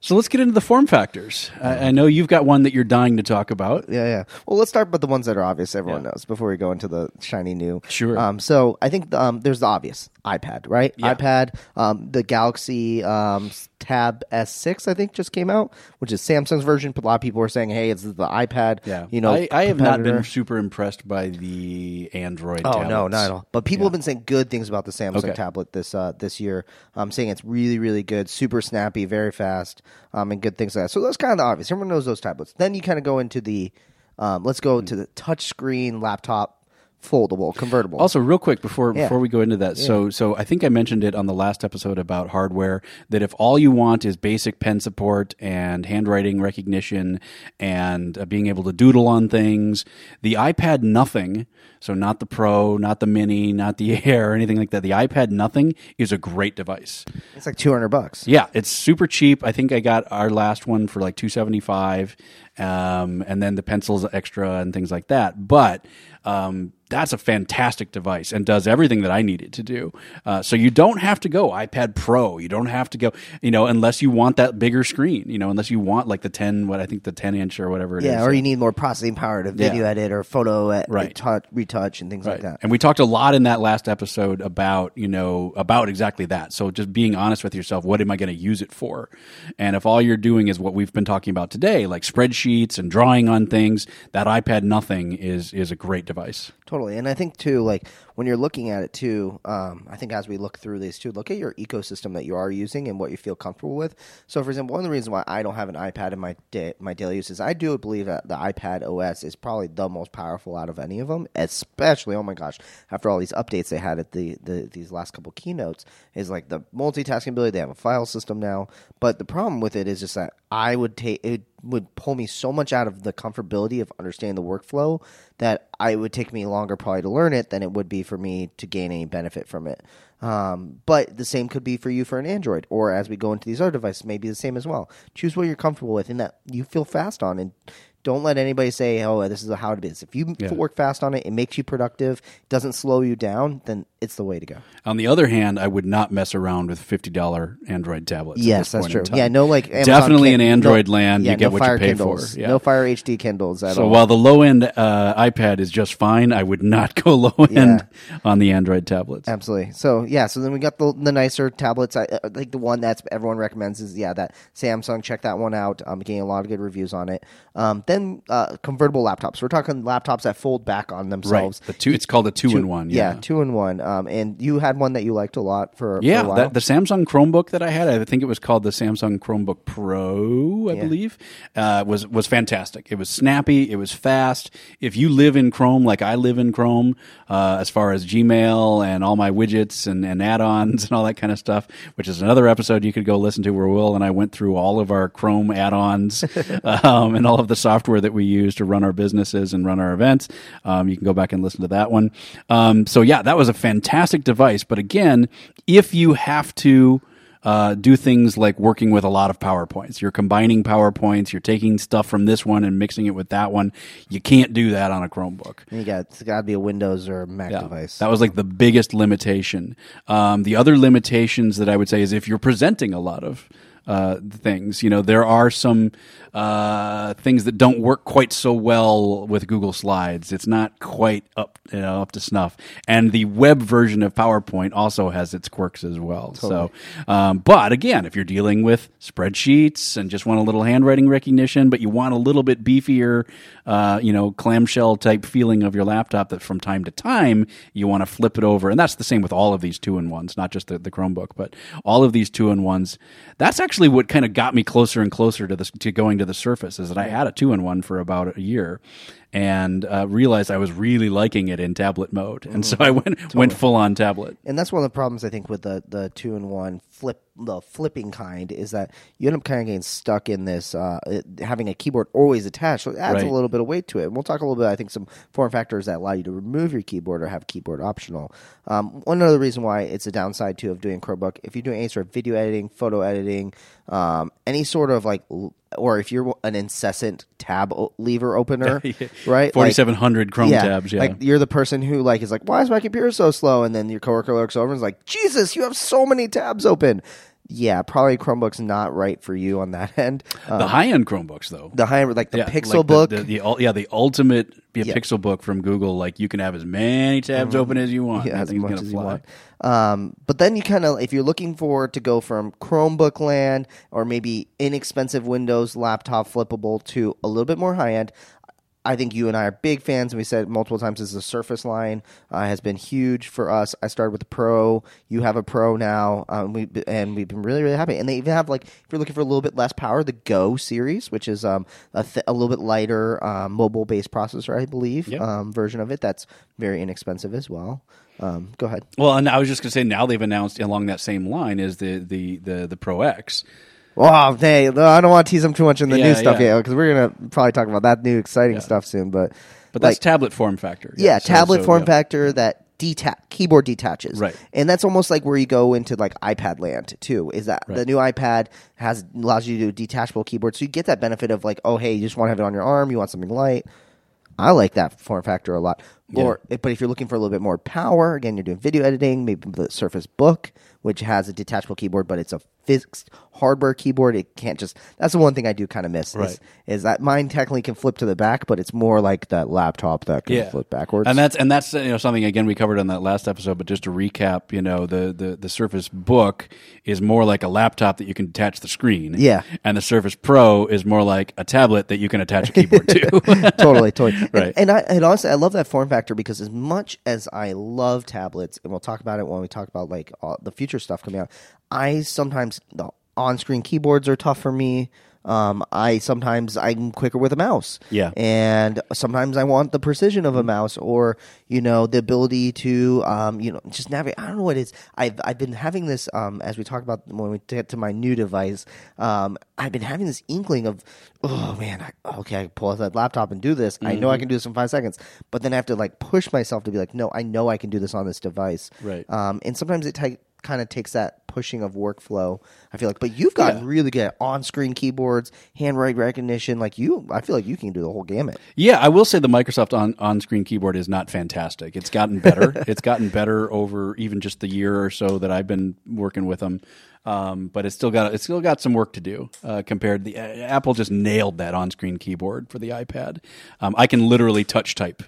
So let's get into the form factors. I, I know you've got one that you're dying to talk about. Yeah, yeah. Well, let's start with the ones that are obvious. Everyone knows before we go into the shiny new. Sure. Um, so I think um, there's the obvious iPad, right? Yeah. iPad. Um, the Galaxy um, Tab S6, I think, just came out, which is Samsung's version. But a lot of people are saying, "Hey, it's the iPad." Yeah, You know, I, I have not been super impressed by the Android. Oh no, tablets. not at all. But people have been saying good things about the Samsung Okay. tablet this uh, this year. Um, saying it's really, really good, super snappy, very fast, um, and good things like that. So that's kind of obvious. Everyone knows those tablets. Then you kind of go into the, um, let's go to the touchscreen laptop, foldable, convertible. Also, real quick before Yeah. before we go into that, so so I think I mentioned it on the last episode about hardware that if all you want is basic pen support and handwriting recognition and uh, being able to doodle on things, the iPad Nothing, so not the Pro, not the Mini, not the <laughs> Air, or anything like that, the iPad Nothing is a great device. it's like two hundred bucks. Yeah, it's super cheap. I think I got our last one for like two seventy five, um, and then the pencils extra and things like that. But um, that's a fantastic device and does everything that I need it to do. Uh, so you don't have to go iPad Pro. You don't have to go, you know, unless you want that bigger screen. You know, unless you want like the ten, what I think the ten inch or whatever it is. Yeah, or you need more processing power to video Yeah. edit or photo ed- Right. touch, retouch and things like that. And we talked a lot in that last episode about, you know, about exactly that. So just being honest with yourself, what am I going to use it for? And if all you're doing is what we've been talking about today, like spreadsheets and drawing on things, that iPad nothing is is a great device. Totally, and I think too, like when you're looking at it too, um, I think as we look through these too, look at your ecosystem that you are using and what you feel comfortable with. So, for example, one of the reasons why I don't have an iPad in my da- my daily use is I do believe that the iPad OS is probably the most powerful out of any of them, especially oh my gosh, after all these updates they had at the, the these last couple keynotes, is like the multitasking ability. They have a file system now, but the problem with it is just that I would take it would pull me so much out of the comfortability of understanding the workflow that I would take me longer probably to learn it than it would be for me to gain any benefit from it. Um, but the same could be for you for an Android, or as we go into these other devices, maybe the same as well. Choose what you're comfortable with and that you feel fast on, and don't let anybody say, "Oh, this is how it is." If you Yeah. work fast on it, it makes you productive, doesn't slow you down, then it's the way to go. On the other hand, I would not mess around with fifty dollar Android tablets. Yes, that's true. Yeah, no, like Amazon definitely in Android no- land, yeah, you get no what Fire you pay Kindles, for. Yeah. No Fire HD Kindles at so all. So while the low end uh, iPad is just fine, I would not go <laughs> low end on the Android tablets. Absolutely. So yeah. So then we got the the nicer tablets. I, I think the one that's everyone recommends is yeah that Samsung. Check that one out. I'm getting a lot of good reviews on it. Um, then uh, convertible laptops. We're talking laptops that fold back on Right. themselves. The two. It's called a two, in one. Yeah. two in one. Um, and you had one that you liked a lot for Yeah, For a while. that, the Samsung Chromebook that I had, I think it was called the Samsung Chromebook Pro, I believe, uh, was was fantastic. It was snappy, it was fast. If you live in Chrome like I live in Chrome, uh, as far as Gmail and all my widgets and, and add-ons and all that kind of stuff, which is another episode you could go listen to where Will and I went through all of our Chrome add-ons <laughs> um, and all of the software that we use to run our businesses and run our events. Um, you can go back and listen to that one. Um, so yeah, that was a fantastic device. But again, if you have to uh, do things like working with a lot of PowerPoints. You're combining PowerPoints, you're taking stuff from this one and mixing it with that one. You can't do that on a Chromebook. You got it's got to be a Windows or a Mac Yeah. device. That was like the biggest limitation. Um, the other limitations that I would say is if you're presenting a lot of uh, things, you know, there are some uh, things that don't work quite so well with Google Slides. It's not quite up, you know, up to snuff. And the web version of PowerPoint also has its quirks as well. So, um, but again, if you're dealing with spreadsheets and just want a little handwriting recognition, but you want a little bit beefier, uh, you know, clamshell type feeling of your laptop that from time to time you want to flip it over. And that's the same with all of these two in ones, not just the, the Chromebook, but all of these two in ones. That's actually what kind of got me closer and closer to this, to going to the Surface is that I had a two in one for about a year and uh, realized I was really liking it in tablet mode. And so I went, went full on tablet. and that's one of the problems I think with the the two in one flip the flipping kind is that you end up kind of getting stuck in this uh, it, having a keyboard always attached. So it adds Right. a little bit of weight to it. And we'll talk a little bit. I think some form factors that allow you to remove your keyboard or have keyboard optional. Um, one other reason why it's a downside too of doing Chromebook if you're doing any sort of video editing, photo editing, um, any sort of like. l- Or if you're an incessant tab o- lever opener, <laughs> right? Like- 4700 Chrome tabs, yeah. Like you're the person who like is like, why is my computer so slow? And then your coworker looks over and is like, Jesus, you have so many tabs open. Yeah, probably Chromebook's not right for you on that <laughs> end. Uh, the high end Chromebooks, though. the high end like the Yeah, Pixel like Book. The, the, the, yeah, the ultimate yeah, Yeah. Pixel Book from Google. Like you can have as many tabs open as you want. yeah, as much as you want. Um, but then you kind of, if you're looking for to go from Chromebook land or maybe inexpensive Windows laptop flippable to a little bit more high end, I think you and I are big fans. And we said multiple times, this is the Surface line uh, has been huge for us. I started with the Pro. You have a Pro now, um, we and we've been really really happy. And they even have like, if you're looking for a little bit less power, the Go series, which is um, a, th- a little bit lighter um, mobile based processor, I believe, Yep. um, version of it. That's very inexpensive as well. Um, go ahead. Well, and I was just going to say now they've announced along that same line is the the the, the Pro X. Wow, hey, I don't want to tease them too much in the Yeah, new stuff yeah. yet because we're gonna probably talk about that new exciting stuff soon. But But that's like, tablet form factor. yeah, so- tablet so, form yeah. factor that deta- keyboard detaches, Right. And that's almost like where you go into like iPad land too. Is that the new iPad has allows you to do detachable keyboard, so you get that benefit of like, oh hey, you just want to have it on your arm, you want something light. I like that form factor a lot. Or, eh, but if you're looking for a little bit more power, again, you're doing video editing, maybe the Surface Book, which has a detachable keyboard, but it's a fixed hardware keyboard. It can't just. That's the one thing I do kind of miss. Is, Right. is that mine technically can flip to the back, but it's more like that laptop that can Yeah. flip backwards. And that's and that's you know something again we covered on that last episode. But just to recap, you know the the the Surface Book is more like a laptop that you can attach the screen. Yeah. and the Surface Pro is more like a tablet that you can attach a keyboard to. <laughs> totally, totally. <laughs> Right. And, and I and honestly, I love that form factor because as much as I love tablets, and we'll talk about it when we talk about like all the future stuff coming out, I sometimes the on-screen keyboards are tough for me. Um, I sometimes I'm quicker with a mouse. Yeah. and sometimes I want the precision of a mouse, or you know, the ability to um, you know, just navigate. I don't know what it is. I've I've been having this um, as we talk about when we get to my new device. Um, I've been having this inkling of, oh man, I, okay, I can pull out that laptop and do this. I know I can do this in five seconds, but then I have to like push myself to be like, no, I know I can do this on this device. Right. Um, and sometimes it ta- kind of takes that pushing of workflow. I feel like, but you've gotten Yeah. really good on-screen keyboards, handwriting recognition. Like you, I feel like you can do the whole gamut. Yeah, I will say the Microsoft on on screen keyboard is not fantastic. It's gotten better. <laughs> it's gotten better over even just the year or so that I've been working with them. Um, but it's still got it's still got some work to do uh, compared. The uh, Apple just nailed that on screen keyboard for the iPad. Um, I can literally touch type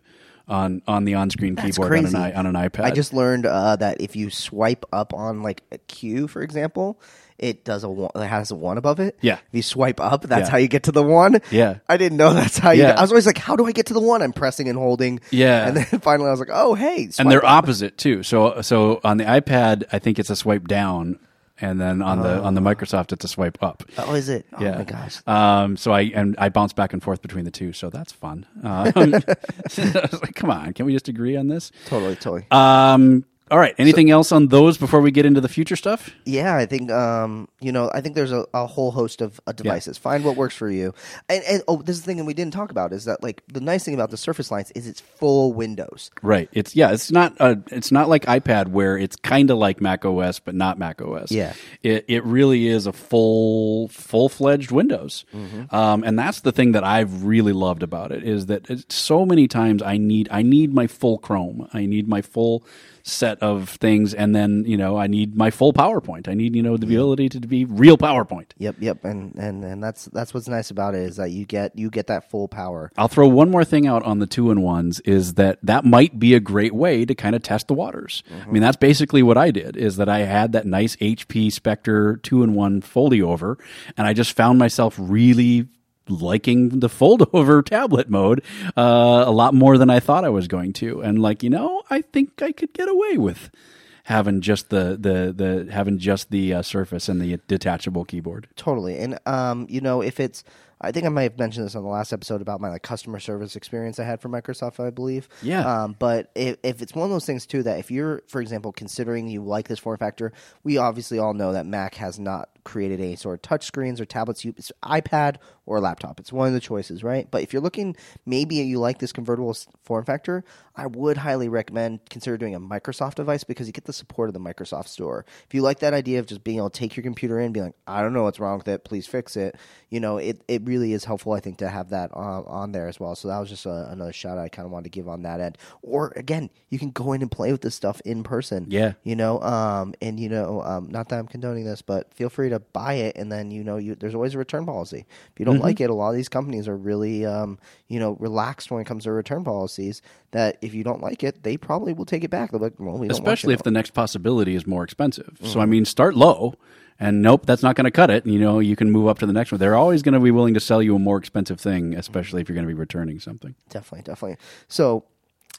on on the on screen That's keyboard on an, i- on an iPad. I just learned uh, that if you swipe up on like a Q, for example, it does a one, it has a one above it. Yeah. If you swipe up, that's Yeah. how you get to the one. Yeah. I didn't know that's how you. Yeah. I was always like, how do I get to the one? I'm pressing and holding. Yeah. And then <laughs> finally, I was like, oh hey, swipe and they're up. opposite too. So so on the iPad, I think it's a swipe down, and then on the on the Microsoft, it's a swipe up. Oh, is it? Oh yeah. my gosh. Um, so I and I bounce back and forth between the two, so that's fun. Um, <laughs> <laughs> I was like, come on, can we just agree on this? Totally, totally. Um, All right. Anything else on those before we get into the future stuff? Yeah, I think um, you know, I think there's a, a whole host of uh, devices. Find what works for you. And, and oh, this is the thing that we didn't talk about is that like the nice thing about the Surface lines is it's full Windows. Right. It's yeah. It's not a, It's not like iPad where it's kind of like Mac OS but not Mac OS. Yeah. It it really is a full full fledged Windows. Um, and that's the thing that I've really loved about it is that it's so many times I need I need my full Chrome. I need my full set of things and then you know i need my full powerpoint i need you know the ability to be real powerpoint Yep, yep, and and and that's that's what's nice about it is that you get you get that full power. I'll throw one more thing out on the two and ones is that that might be a great way to kind of test the waters. Mm-hmm. I mean, that's basically what I did is that I had that nice HP Spectre two and one foldy over, and I just found myself really liking the fold <laughs> over tablet mode uh, a lot more than I thought I was going to, and like you know, I think I could get away with having just the the the having just the uh, Surface and the detachable keyboard. Totally. And um, you know, if it's I think I might have mentioned this on the last episode about my like customer service experience I had for Microsoft, I believe. Yeah. Um, but if, if it's one of those things too that if you're, for example, considering you like this form factor, we obviously all know that Mac has not created any sort of touch screens or tablets. You, it's iPad or laptop. It's one of the choices, right? But if you're looking, maybe you like this convertible form factor, I would highly recommend consider doing a Microsoft device because you get the support of the Microsoft Store. If you like that idea of just being able to take your computer in, and be like, I don't know what's wrong with it, please fix it. You know, it, it really is helpful, I think, to have that on, on there as well. So that was just a, another shout out I kind of wanted to give on that end. Or again, you can go in and play with this stuff in person. Yeah. You know, um, and you know, um, not that I'm condoning this, but feel free to buy it, and then you know, you there's always a return policy. If you don't like it, a lot of these companies are really, um, you know, relaxed when it comes to return policies. That if you don't like it, they probably will take it back. They're like, well, we especially if the next possibility is more expensive. So I mean, start low, and nope, that's not going to cut it. You know, you can move up to the next one. They're always going to be willing to sell you a more expensive thing, especially if you're going to be returning something. Definitely, definitely. So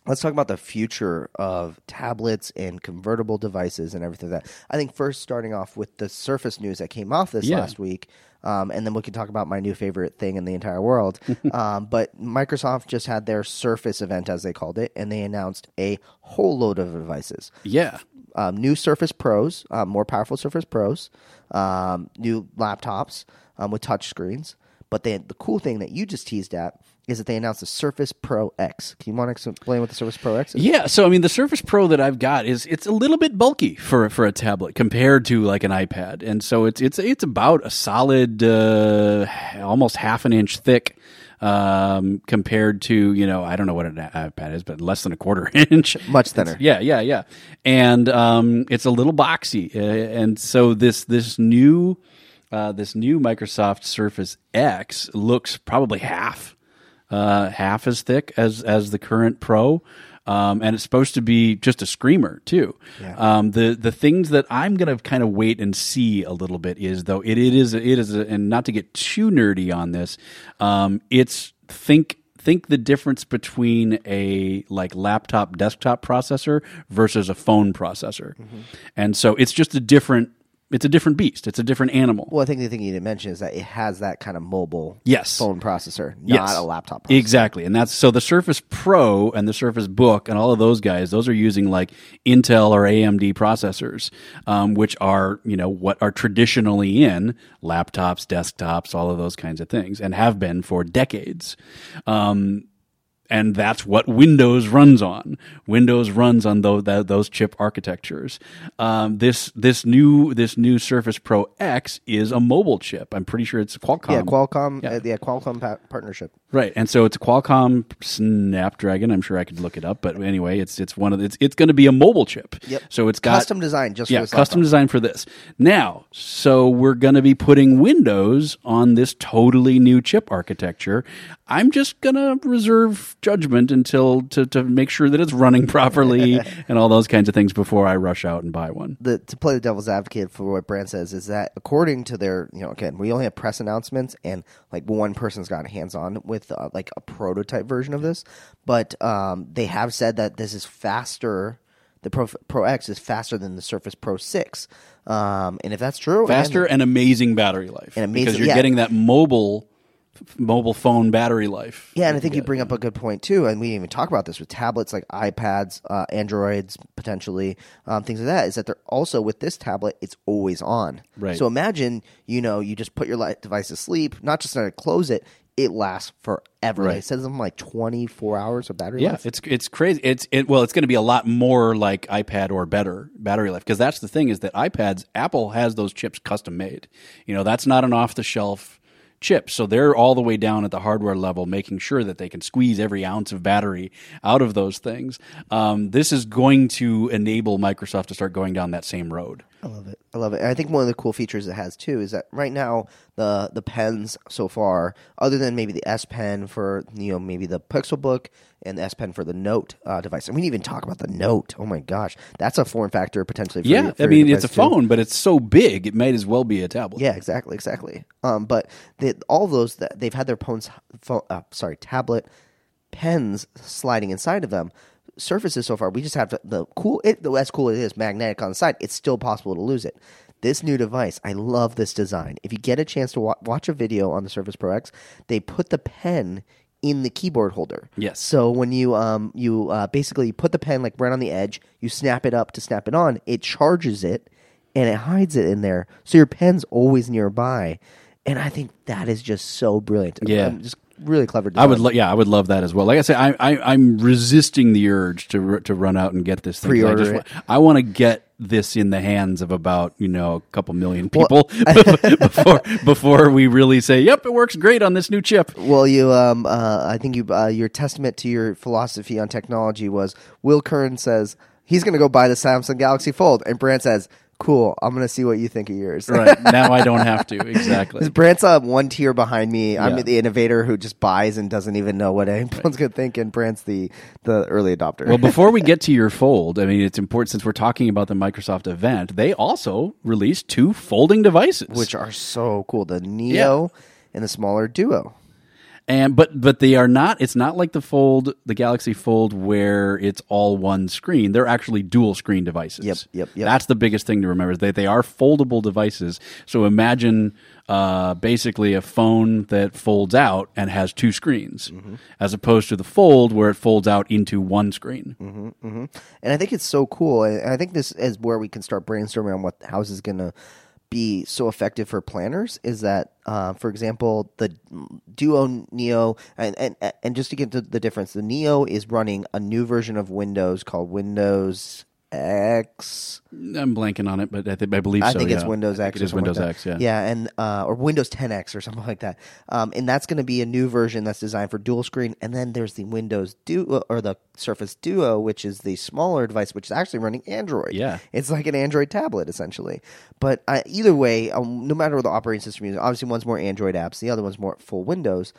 let's talk about the future of tablets and convertible devices and everything like that. I think first starting off with the Surface news that came off this Yeah. last week. Um, and then we can talk about my new favorite thing in the entire world. <laughs> um, but Microsoft just had their Surface event, as they called it, and they announced a whole load of devices Yeah, um, new Surface Pros, um, more powerful Surface Pros, um, new laptops um, with touch screens. But they, the cool thing that you just teased at is that they announced the Surface Pro X. Can you want to explain what the Surface Pro X is? yeah. So I mean, the Surface Pro that I've got is it's a little bit bulky for for a tablet compared to like an iPad, and so it's it's it's about a solid, uh, almost half an inch thick. Um, compared to you know, I don't know what an iPad is, but less than a quarter <laughs> inch. Much thinner. Yeah, yeah, yeah. And um, it's a little boxy, uh, and so this this new uh, this new Microsoft Surface X looks probably half uh, half as thick as as the current Pro. Um, and it's supposed to be just a screamer too. Um, the the things that I'm gonna kind of wait and see a little bit is though it, it is it is a, and not to get too nerdy on this, um, it's think think the difference between a like laptop desktop processor versus a phone processor, and so it's just a different it's a different beast. It's a different animal. Well, I think the thing you didn't mention is that it has that kind of mobile Yes. phone processor, not Yes. a laptop processor. Exactly. And that's so the Surface Pro and the Surface Book and all of those guys, those are using like Intel or AMD processors, um, which are, you know, what are traditionally in laptops, desktops, all of those kinds of things and have been for decades. Um, and that's what Windows runs on. Windows runs on those those chip architectures. Um, this this new this new Surface Pro X is a mobile chip. I'm pretty sure it's Qualcomm. Yeah, Qualcomm. Yeah. Uh, yeah, Qualcomm pa- partnership. Right, and so it's a Qualcomm Snapdragon. I'm sure I could look it up, but anyway, it's it's one of the, it's it's going to be a mobile chip. Yep. So it's got Custom design just yeah, custom design for this. Now, so we're going to be putting Windows on this totally new chip architecture. I'm just going to reserve judgment until to to make sure that it's running <laughs> properly <laughs> and all those kinds of things before I rush out and buy one. the to play the devil's advocate for what Brandt says is that according to their you know again we only have press announcements and like one person's got hands on with uh, like a prototype version of this, but um, they have said that this is faster. The Pro, Pro X is faster than the Surface Pro Six, um, and if that's true, Faster and amazing battery life And amazing- because you're yeah. getting that mobile mobile phone battery life. Yeah, and I think you bring up a good point too. And we didn't even talk about this with tablets like iPads, uh, Androids, potentially um, things like that. Is that they're also with this tablet, it's always on. Right. So imagine, you know, you just put your light device to sleep, not just to close it. It lasts forever. Right. It says something like twenty four hours of battery Yeah, life. it's it's crazy. It's it well, it's going to be a lot more like iPad or better battery life because that's the thing is that iPads Apple has those chips custom made. You know, that's not an off the shelf chip. So they're all the way down at the hardware level, making sure that they can squeeze every ounce of battery out of those things. Um, this is going to enable Microsoft to start going down that same road. I love it. I love it. And I think one of the cool features it has too is that right now the the pens so far, other than maybe the S Pen for you know maybe the Pixel Book and the S Pen for the Note uh, device, and we didn't even talk about the Note. Oh my gosh, that's a form factor potentially. For Yeah, your- for I mean it's a too. phone, but it's so big it might as well be a tablet. Yeah, exactly, exactly. Um, but they, all those that they've had their phones, phone, uh, sorry, tablet pens sliding inside of them. Surfaces so far, we just have the, the cool. It the as cool it is, magnetic on the side. It's still possible to lose it. This new device, I love this design. If you get a chance to wa- watch a video on the Surface Pro X, they put the pen in the keyboard holder. Yes. So when you um you uh, basically put the pen like right on the edge, you snap it up to snap it on. It charges it and it hides it in there, so your pen's always nearby. And I think that is just so brilliant. Yeah. Um, just really clever. I would, lo- yeah, I would love that as well. Like I say, I, I, I'm resisting the urge to to run out and get this thing. I Pre-order just wa- I want to get this in the hands of about you know a couple million Well- people <laughs> <laughs> before before we really say, "Yep, it works great on this new chip." Well, you, um, uh, I think you, uh, your testament to your philosophy on technology was Will Curran says he's going to go buy the Samsung Galaxy Fold, and Brandt says, "Cool, I'm going to see what you think of yours." Right now, I don't have to <laughs> exactly. Brandt's uh, one tier behind me. I'm Yeah. the innovator who just buys and doesn't even know what anyone's to think, and Brandt's the the early adopter. Well, before we get to your <laughs> fold, I mean, it's important since we're talking about the Microsoft event. They also released two folding devices, which are so cool. The Neo and the smaller Duo. And but but they are not. It's not like the Fold, the Galaxy Fold, where it's all one screen. They're actually dual screen devices. Yep, yep, yep. That's the biggest thing to remember is that they are foldable devices. So imagine uh, basically a phone that folds out and has two screens, Mm-hmm. as opposed to the Fold where it folds out into one screen. Mm-hmm. and I think it's so cool. And I think this is where we can start brainstorming on what this is going to be so effective for planners. Is that, uh, for example, the Duo Neo, and, and and just to get to the difference, the Neo is running a new version of Windows called Windows X. I'm blanking on it, but I, think, I believe I so. think it's yeah. Windows X. It is Windows like X. Yeah. yeah, and uh, or Windows 10X or something like that. Um, and that's going to be a new version that's designed for dual screen. And then there's the Windows Duo or the Surface Duo, which is the smaller device, which is actually running Android. Yeah. it's like an Android tablet essentially. But uh, either way, um, no matter what the operating system using, obviously one's more Android apps, the other one's more full Windows.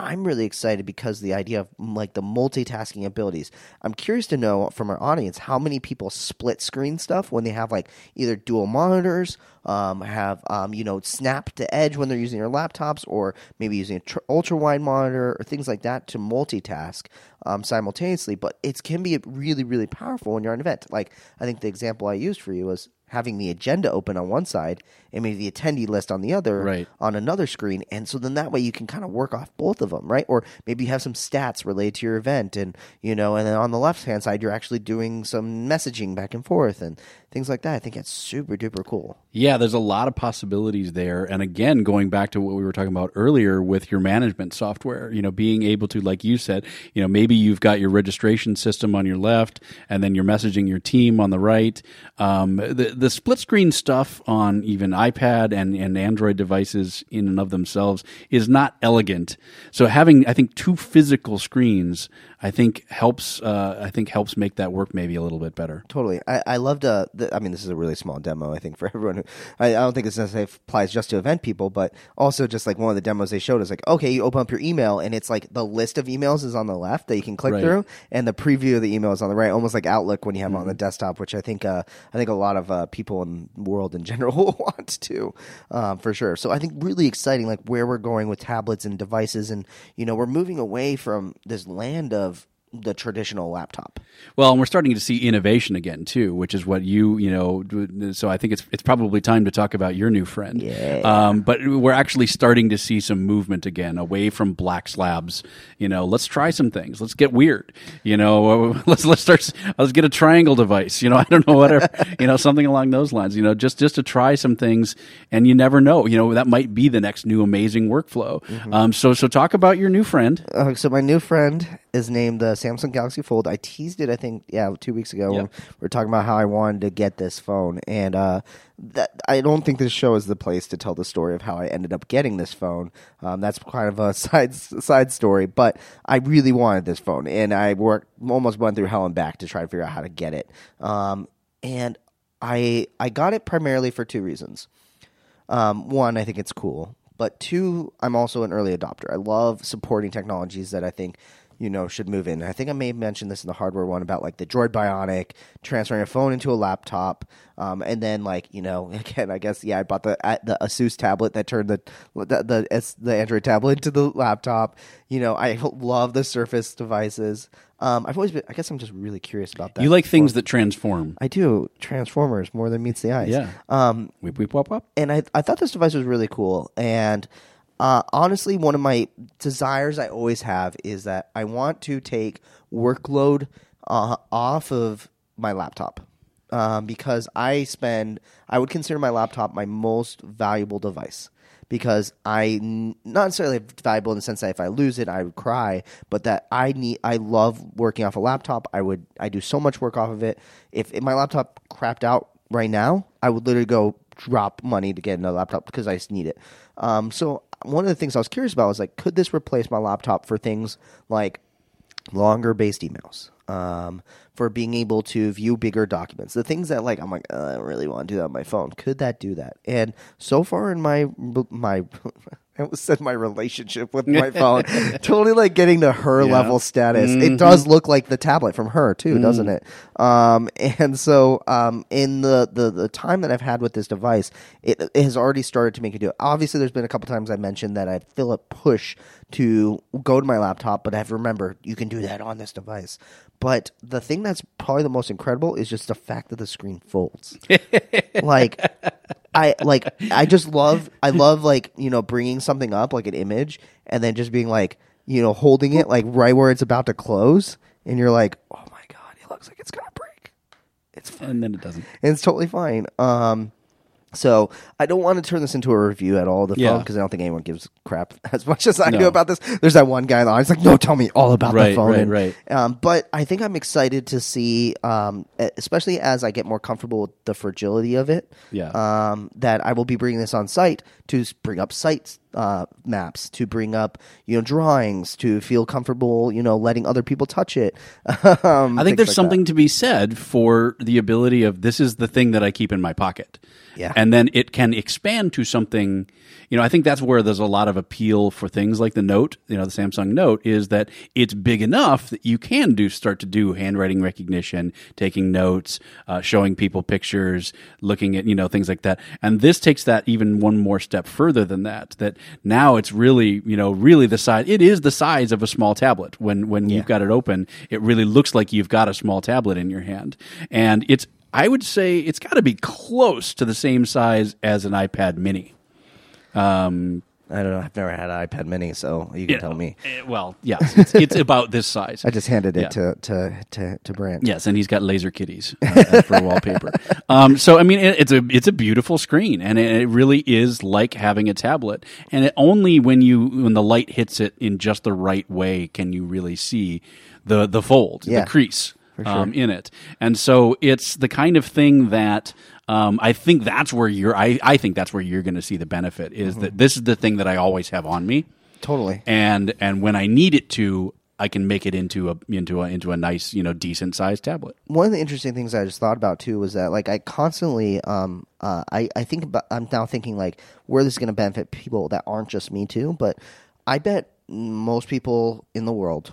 I'm really excited because the idea of like the multitasking abilities. I'm curious to know from our audience how many people split screen stuff when they have like either dual monitors, um, have um, you know snap to edge when they're using their laptops, or maybe using a tr- ultra wide monitor or things like that to multitask um, simultaneously. But it can be really really powerful when you're on an event. Like I think the example I used for you was having the agenda open on one side and maybe the attendee list on the other Right. on another screen and so then that way you can kind of work off both of them right or maybe you have some stats related to your event and you know and then on the left hand side you're actually doing some messaging back and forth and things like that i think that's super duper cool Yeah, there's a lot of possibilities there. And again, going back to what we were talking about earlier with your management software, you know, being able to, like you said, you know, maybe you've got your registration system on your left and then you're messaging your team on the right. Um, the, the split screen stuff on even iPad and, and Android devices in and of themselves is not elegant. So having, I think, two physical screens, I think helps, uh, I think helps make that work maybe a little bit better. Totally. I, I loved, uh, the, I mean, this is a really small demo, I think, for <laughs> everyone. Who, I, I don't think this necessarily applies just to event people, but also just like one of the demos they showed is like, okay, you open up your email and it's like the list of emails is on the left that you can click Right. through and the preview of the email is on the right, almost like Outlook when you have it on Mm-hmm. the desktop, which I think, uh, I think a lot of, uh, people in the world in <laughs> general will <laughs> want to, um, for sure. So I think really exciting, like where we're going with tablets and devices and, you know, we're moving away from this land of, the traditional laptop. Well, and we're starting to see innovation again too, which is what you you know. So I think it's it's probably time to talk about your new friend. Yeah. Um, but we're actually starting to see some movement again away from black slabs. You know, let's try some things. Let's get weird. You know, <laughs> let's let's start. Let's get a triangle device. You know, <laughs> I don't know whatever. you know, something along those lines. You know, just just to try some things, and you never know. You know, that might be the next new amazing workflow. Um, so so talk about your new friend. Uh, so my new friend is named the Samsung Galaxy Fold. I teased it, I think, yeah, two weeks ago. When Yep. we were talking about how I wanted to get this phone, and uh, that I don't think this show is the place to tell the story of how I ended up getting this phone. Um, that's kind of a <laughs> side side story, but I really wanted this phone, and I worked almost went through hell and back to try to figure out how to get it. Um, and I I got it primarily for two reasons. Um, one, I think it's cool, but two, I'm also an early adopter. I love supporting technologies that I think you know should move in. I think I may have mentioned this in the hardware one about like the Droid Bionic transferring a phone into a laptop, um, and then like you know <laughs> again, I guess yeah, I bought the the Asus tablet that turned the the the, the Android tablet into the laptop. You know, I <laughs> love the Surface devices. Um, I've always been. I guess I'm just really curious about that. You like things that transform. I do Transformers more than meets the eyes. Yeah. Um, Weep weep wop wop. and I I thought this device was really cool. And uh, honestly, one of my desires I always have is that I want to take workload uh, off of my laptop. Um, because I spend, I would consider my laptop my most valuable device because I not necessarily valuable in the sense that if I lose it, I would cry, but that I need, I love working off a laptop. I would, I do so much work off of it. If, if my laptop crapped out right now, I would literally go drop money to get another laptop because I just need it. Um, so one of the things I was curious about was like, could this replace my laptop for things like longer based emails um, for being able to view bigger documents? The things that like i'm like uh, i don't really want to do that on my phone. Could that do that? And so far in my my <laughs> I almost said my relationship with <laughs> my phone. totally like getting to her Yeah. level status. It does look like the tablet from her too, doesn't it? Um, and so um, in the, the the time that I've had with this device, it, it has already started to make me do it. Obviously, there's been a couple times I mentioned that I feel a push to go to my laptop, but I've remembered you can do that on this device. But the thing that's probably the most incredible is just the fact that the screen folds. <laughs> like I like I just love I love like you know bringing something up like an image and then just being like you know holding it like right where it's about to close and you're like oh my god it looks like it's gonna break it's fine And then it doesn't. and it's totally fine um so I don't want to turn this into a review at all of the Yeah. phone because I don't think anyone gives crap <laughs> as much as I No. do about this. There's that one guy in the audience like, no, tell me all about Right, the phone. right, And, right. Um, but I think I'm excited to see, um, especially as I get more comfortable with the fragility of it. Yeah. Um, that I will be bringing this on site to bring up site uh, maps, to bring up you know drawings, to feel comfortable, you know, letting other people touch it. <laughs> um, I think there's something to be said for the ability of this is the thing that I keep in my pocket. Yeah. And then it can expand to something, you know, I think that's where there's a lot of appeal for things like the Note, you know, the Samsung Note is that it's big enough that you can do start to do handwriting recognition, taking notes, uh, showing people pictures, looking at, you know, things like that. And this takes that even one more step further than that, that now it's really, you know, really the size, it is the size of a small tablet. When, when you've got it open, it really looks like you've got a small tablet in your hand. And it's, I would say it's got to be close to the same size as an iPad mini. Um, I don't know. I've never had an iPad Mini, so you can tell me. eh, Well, yeah, it's, it's about this size. <laughs> I just handed it Yeah. to to to to Brandt. Yes, and he's got laser kitties uh, uh, for wallpaper. <laughs> Um, so I mean, it, it's a it's a beautiful screen, and it, it really is like having a tablet. And it only when you when the light hits it in just the right way can you really see the the fold, Yeah, the crease sure. um, in it. And so it's the kind of thing that. Um, I think that's where you're. I, I think that's where you're going to see the benefit. Is Mm-hmm. that this is the thing that I always have on me, Totally. and and when I need it to, I can make it into a into a into a nice you know decent sized tablet. one of the interesting things I just thought about too was that like I constantly um uh I I think about I'm now thinking like where this is going to benefit people that aren't just me too, but I bet most people in the world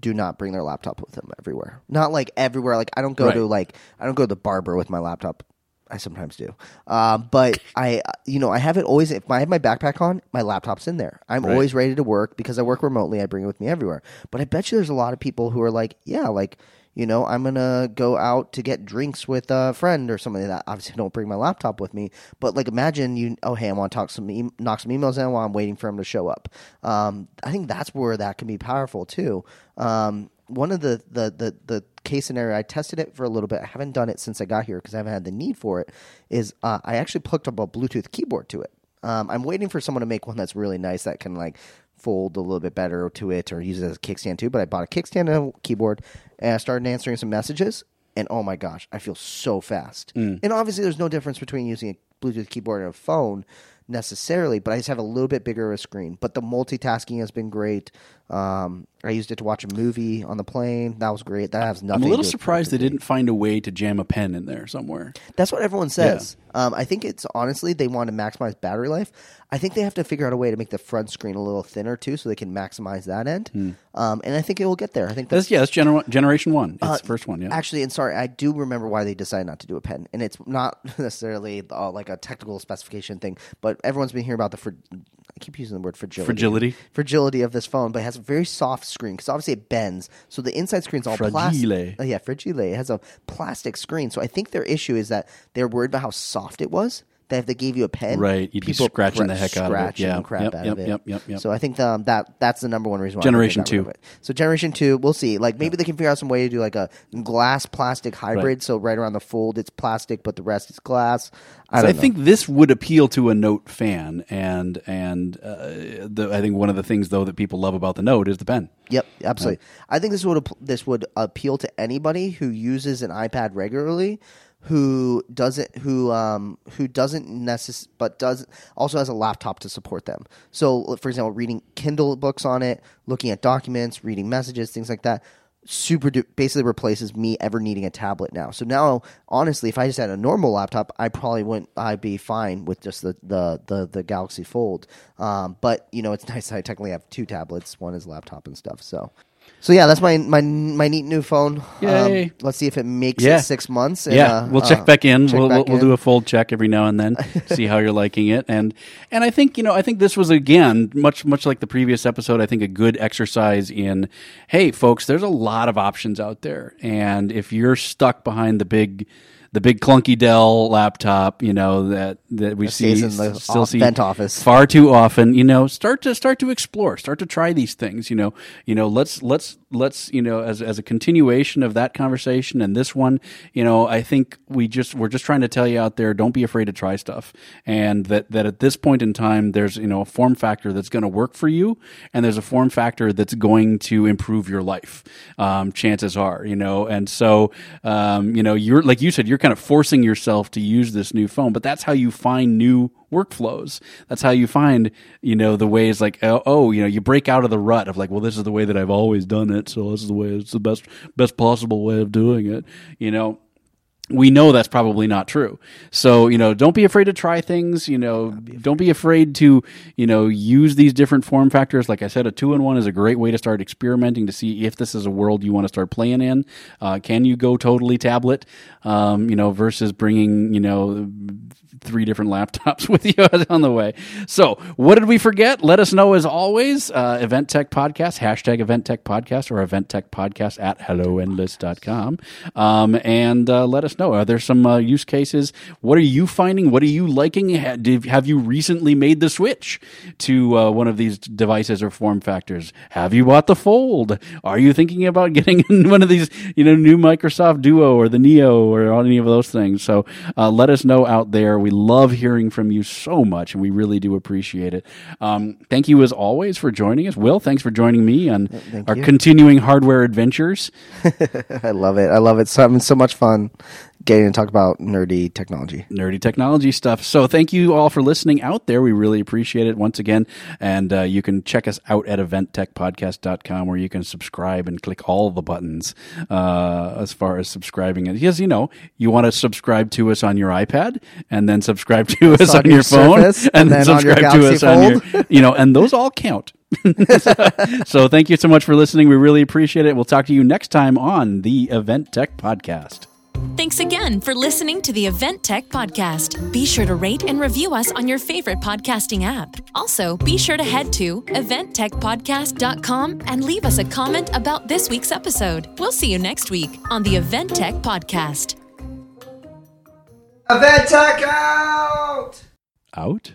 do not bring their laptop with them everywhere. Not like everywhere. Like I don't go Right. to like I don't go to the barber with my laptop I sometimes do. Um, but I, uh, you know, I have it always. If I have my backpack on, my laptop's in there. I'm Right. always ready to work because I work remotely. I bring it with me everywhere. But I bet you there's a lot of people who are like, yeah, like you know, I'm gonna go out to get drinks with a friend or something that. Obviously, don't bring my laptop with me. But like, imagine you, oh hey, I want to talk some, e- knock some emails in while I'm waiting for him to show up. Um, I think that's where that can be powerful too. Um, one of the, the the the case scenario I tested it for a little bit. I haven't done it since I got here because I haven't had the need for it. Is uh, I actually plugged up a Bluetooth keyboard to it. Um, I'm waiting for someone to make one that's really nice that can like fold a little bit better to it or use it as a kickstand too. But I bought a kickstand and a keyboard and I started answering some messages. And oh my gosh, I feel so fast. Mm. And obviously, there's no difference between using a Bluetooth keyboard and a phone necessarily, but I just have a little bit bigger of a screen. But the multitasking has been great. Um, I used it to watch a movie on the plane. That was great. That has nothing. To do. I'm a little surprised they didn't find a way to jam a pen in there somewhere. That's what everyone says. Um, I think it's honestly they want to maximize battery life. I think they have to figure out a way to make the front screen a little thinner too, so they can maximize that end. Um, and I think it will get there. I think that's That's yeah, that's gener- generation one. It's Uh, the first one. Yeah, Actually, and sorry, I do remember why they decided not to do a pen, and it's not <laughs> necessarily uh, like a technical specification thing, but everyone's been hearing about the. Fr- I keep using the word fragility. Fragility. Fragility of this phone, but it has a very soft screen because obviously it bends, so the inside screen's all plastic. Uh, yeah, fragile. It has a plastic screen, so I think their issue is that they're worried about how soft it was. That if they gave you a pen, Right, you'd be people scratching cra- the heck out of it. scratching Yeah. crap Yep, out yep, of it. yep, yep, yep. So I think um, that that's the number one reason. why I think they Generation two. So generation two, we'll see. Like maybe they can figure out some way to do like a glass plastic hybrid. Right. So right around the fold, it's plastic, but the rest is glass. I So I think this would appeal to a Note fan, and and uh, the, I think one of the things though that people love about the Note is the pen. Yep, absolutely. I think this would this would appeal to anybody who uses an iPad regularly, who doesn't who um who doesn't necess- but does also has a laptop to support them. So, for example, reading Kindle books on it, looking at documents, reading messages, things like that. Super du- basically replaces me ever needing a tablet now. So now, honestly, if I just had a normal laptop, I probably wouldn't. I'd be fine with just the the the, the Galaxy Fold. Um, but you know, it's <laughs> nice. I technically have two tablets. One is laptop and stuff. So, so yeah, that's my my my neat new phone. Yay. Um, let's see if it makes Yeah. it six months. And, yeah, uh, we'll uh, check back in. check we'll back we'll, we'll in. do a fold check every now and then, <laughs> see how you're liking it, and and I think you know I think this was again much much like the previous episode. I think a good exercise in hey folks, there's a lot of options out there, and if you're stuck behind the big the big clunky Dell laptop, you know that that we see in the still off- see office. far too often. You know, start to start to explore, start to try these things. You know, you know, let's let's let's you know as as a continuation of that conversation and this one, you know, I think we just we're just trying to tell you out there, don't be afraid to try stuff, and that that at this point in time, there's you know a form factor that's going to work for you, and there's a form factor that's going to improve your life. Um, chances are, you know, and so um, you know, you're like you said, you're kind of forcing yourself to use this new phone, but that's how you find new workflows. That's how you find, you know, the ways like, oh, oh, you know, you break out of the rut of like, well, this is the way that I've always done it, so this is the way, it's the best, best possible way of doing it, you know we know that's probably not true. So, you know, don't be afraid to try things, you know, don't be afraid to, you know, use these different form factors. Like I said, a two in one is a great way to start experimenting to see if this is a world you want to start playing in. Uh, can you go totally tablet, um, you know, versus bringing, you know, three different laptops <laughs> with you <laughs> on the way. So, what did we forget? Let us know as always. Uh, Event Tech Podcast, hashtag Event Tech Podcast or Event Tech Podcast at helloendless.com. Um, and uh, let us know. Are there some uh, use cases? What are you finding? What are you liking? Have you recently made the switch to uh, one of these devices or form factors? Have you bought the Fold? Are you thinking about <laughs> getting one of these, you know, new Microsoft Duo or the Neo or any of those things? So uh, let us know out there. We love hearing from you so much, and we really do appreciate it. Um, thank you as always for joining us. Will, thanks for joining me on thank our you. continuing hardware adventures. <laughs> I love it. I love it. It's having so much fun getting to talk about nerdy technology. nerdy technology stuff. So thank you all for listening out there. We really appreciate it once again. And uh, you can check us out at eventtechpodcast.com where you can subscribe and click all the buttons uh, as far as subscribing. And Because, you know, you want to subscribe to us on your iPad and then subscribe to us on on your phone <laughs> and, and then then on your subscribe to us Galaxy on your, <laughs> you know, and those all count. <laughs> so thank you so much for listening. We really appreciate it. We'll talk to you next time on the Event Tech Podcast. Thanks again for listening to the Event Tech Podcast. Be sure to rate and review us on your favorite podcasting app. Also, be sure to head to eventtechpodcast.com and leave us a comment about this week's episode. We'll see you next week on the Event Tech Podcast. Event Tech out! Out?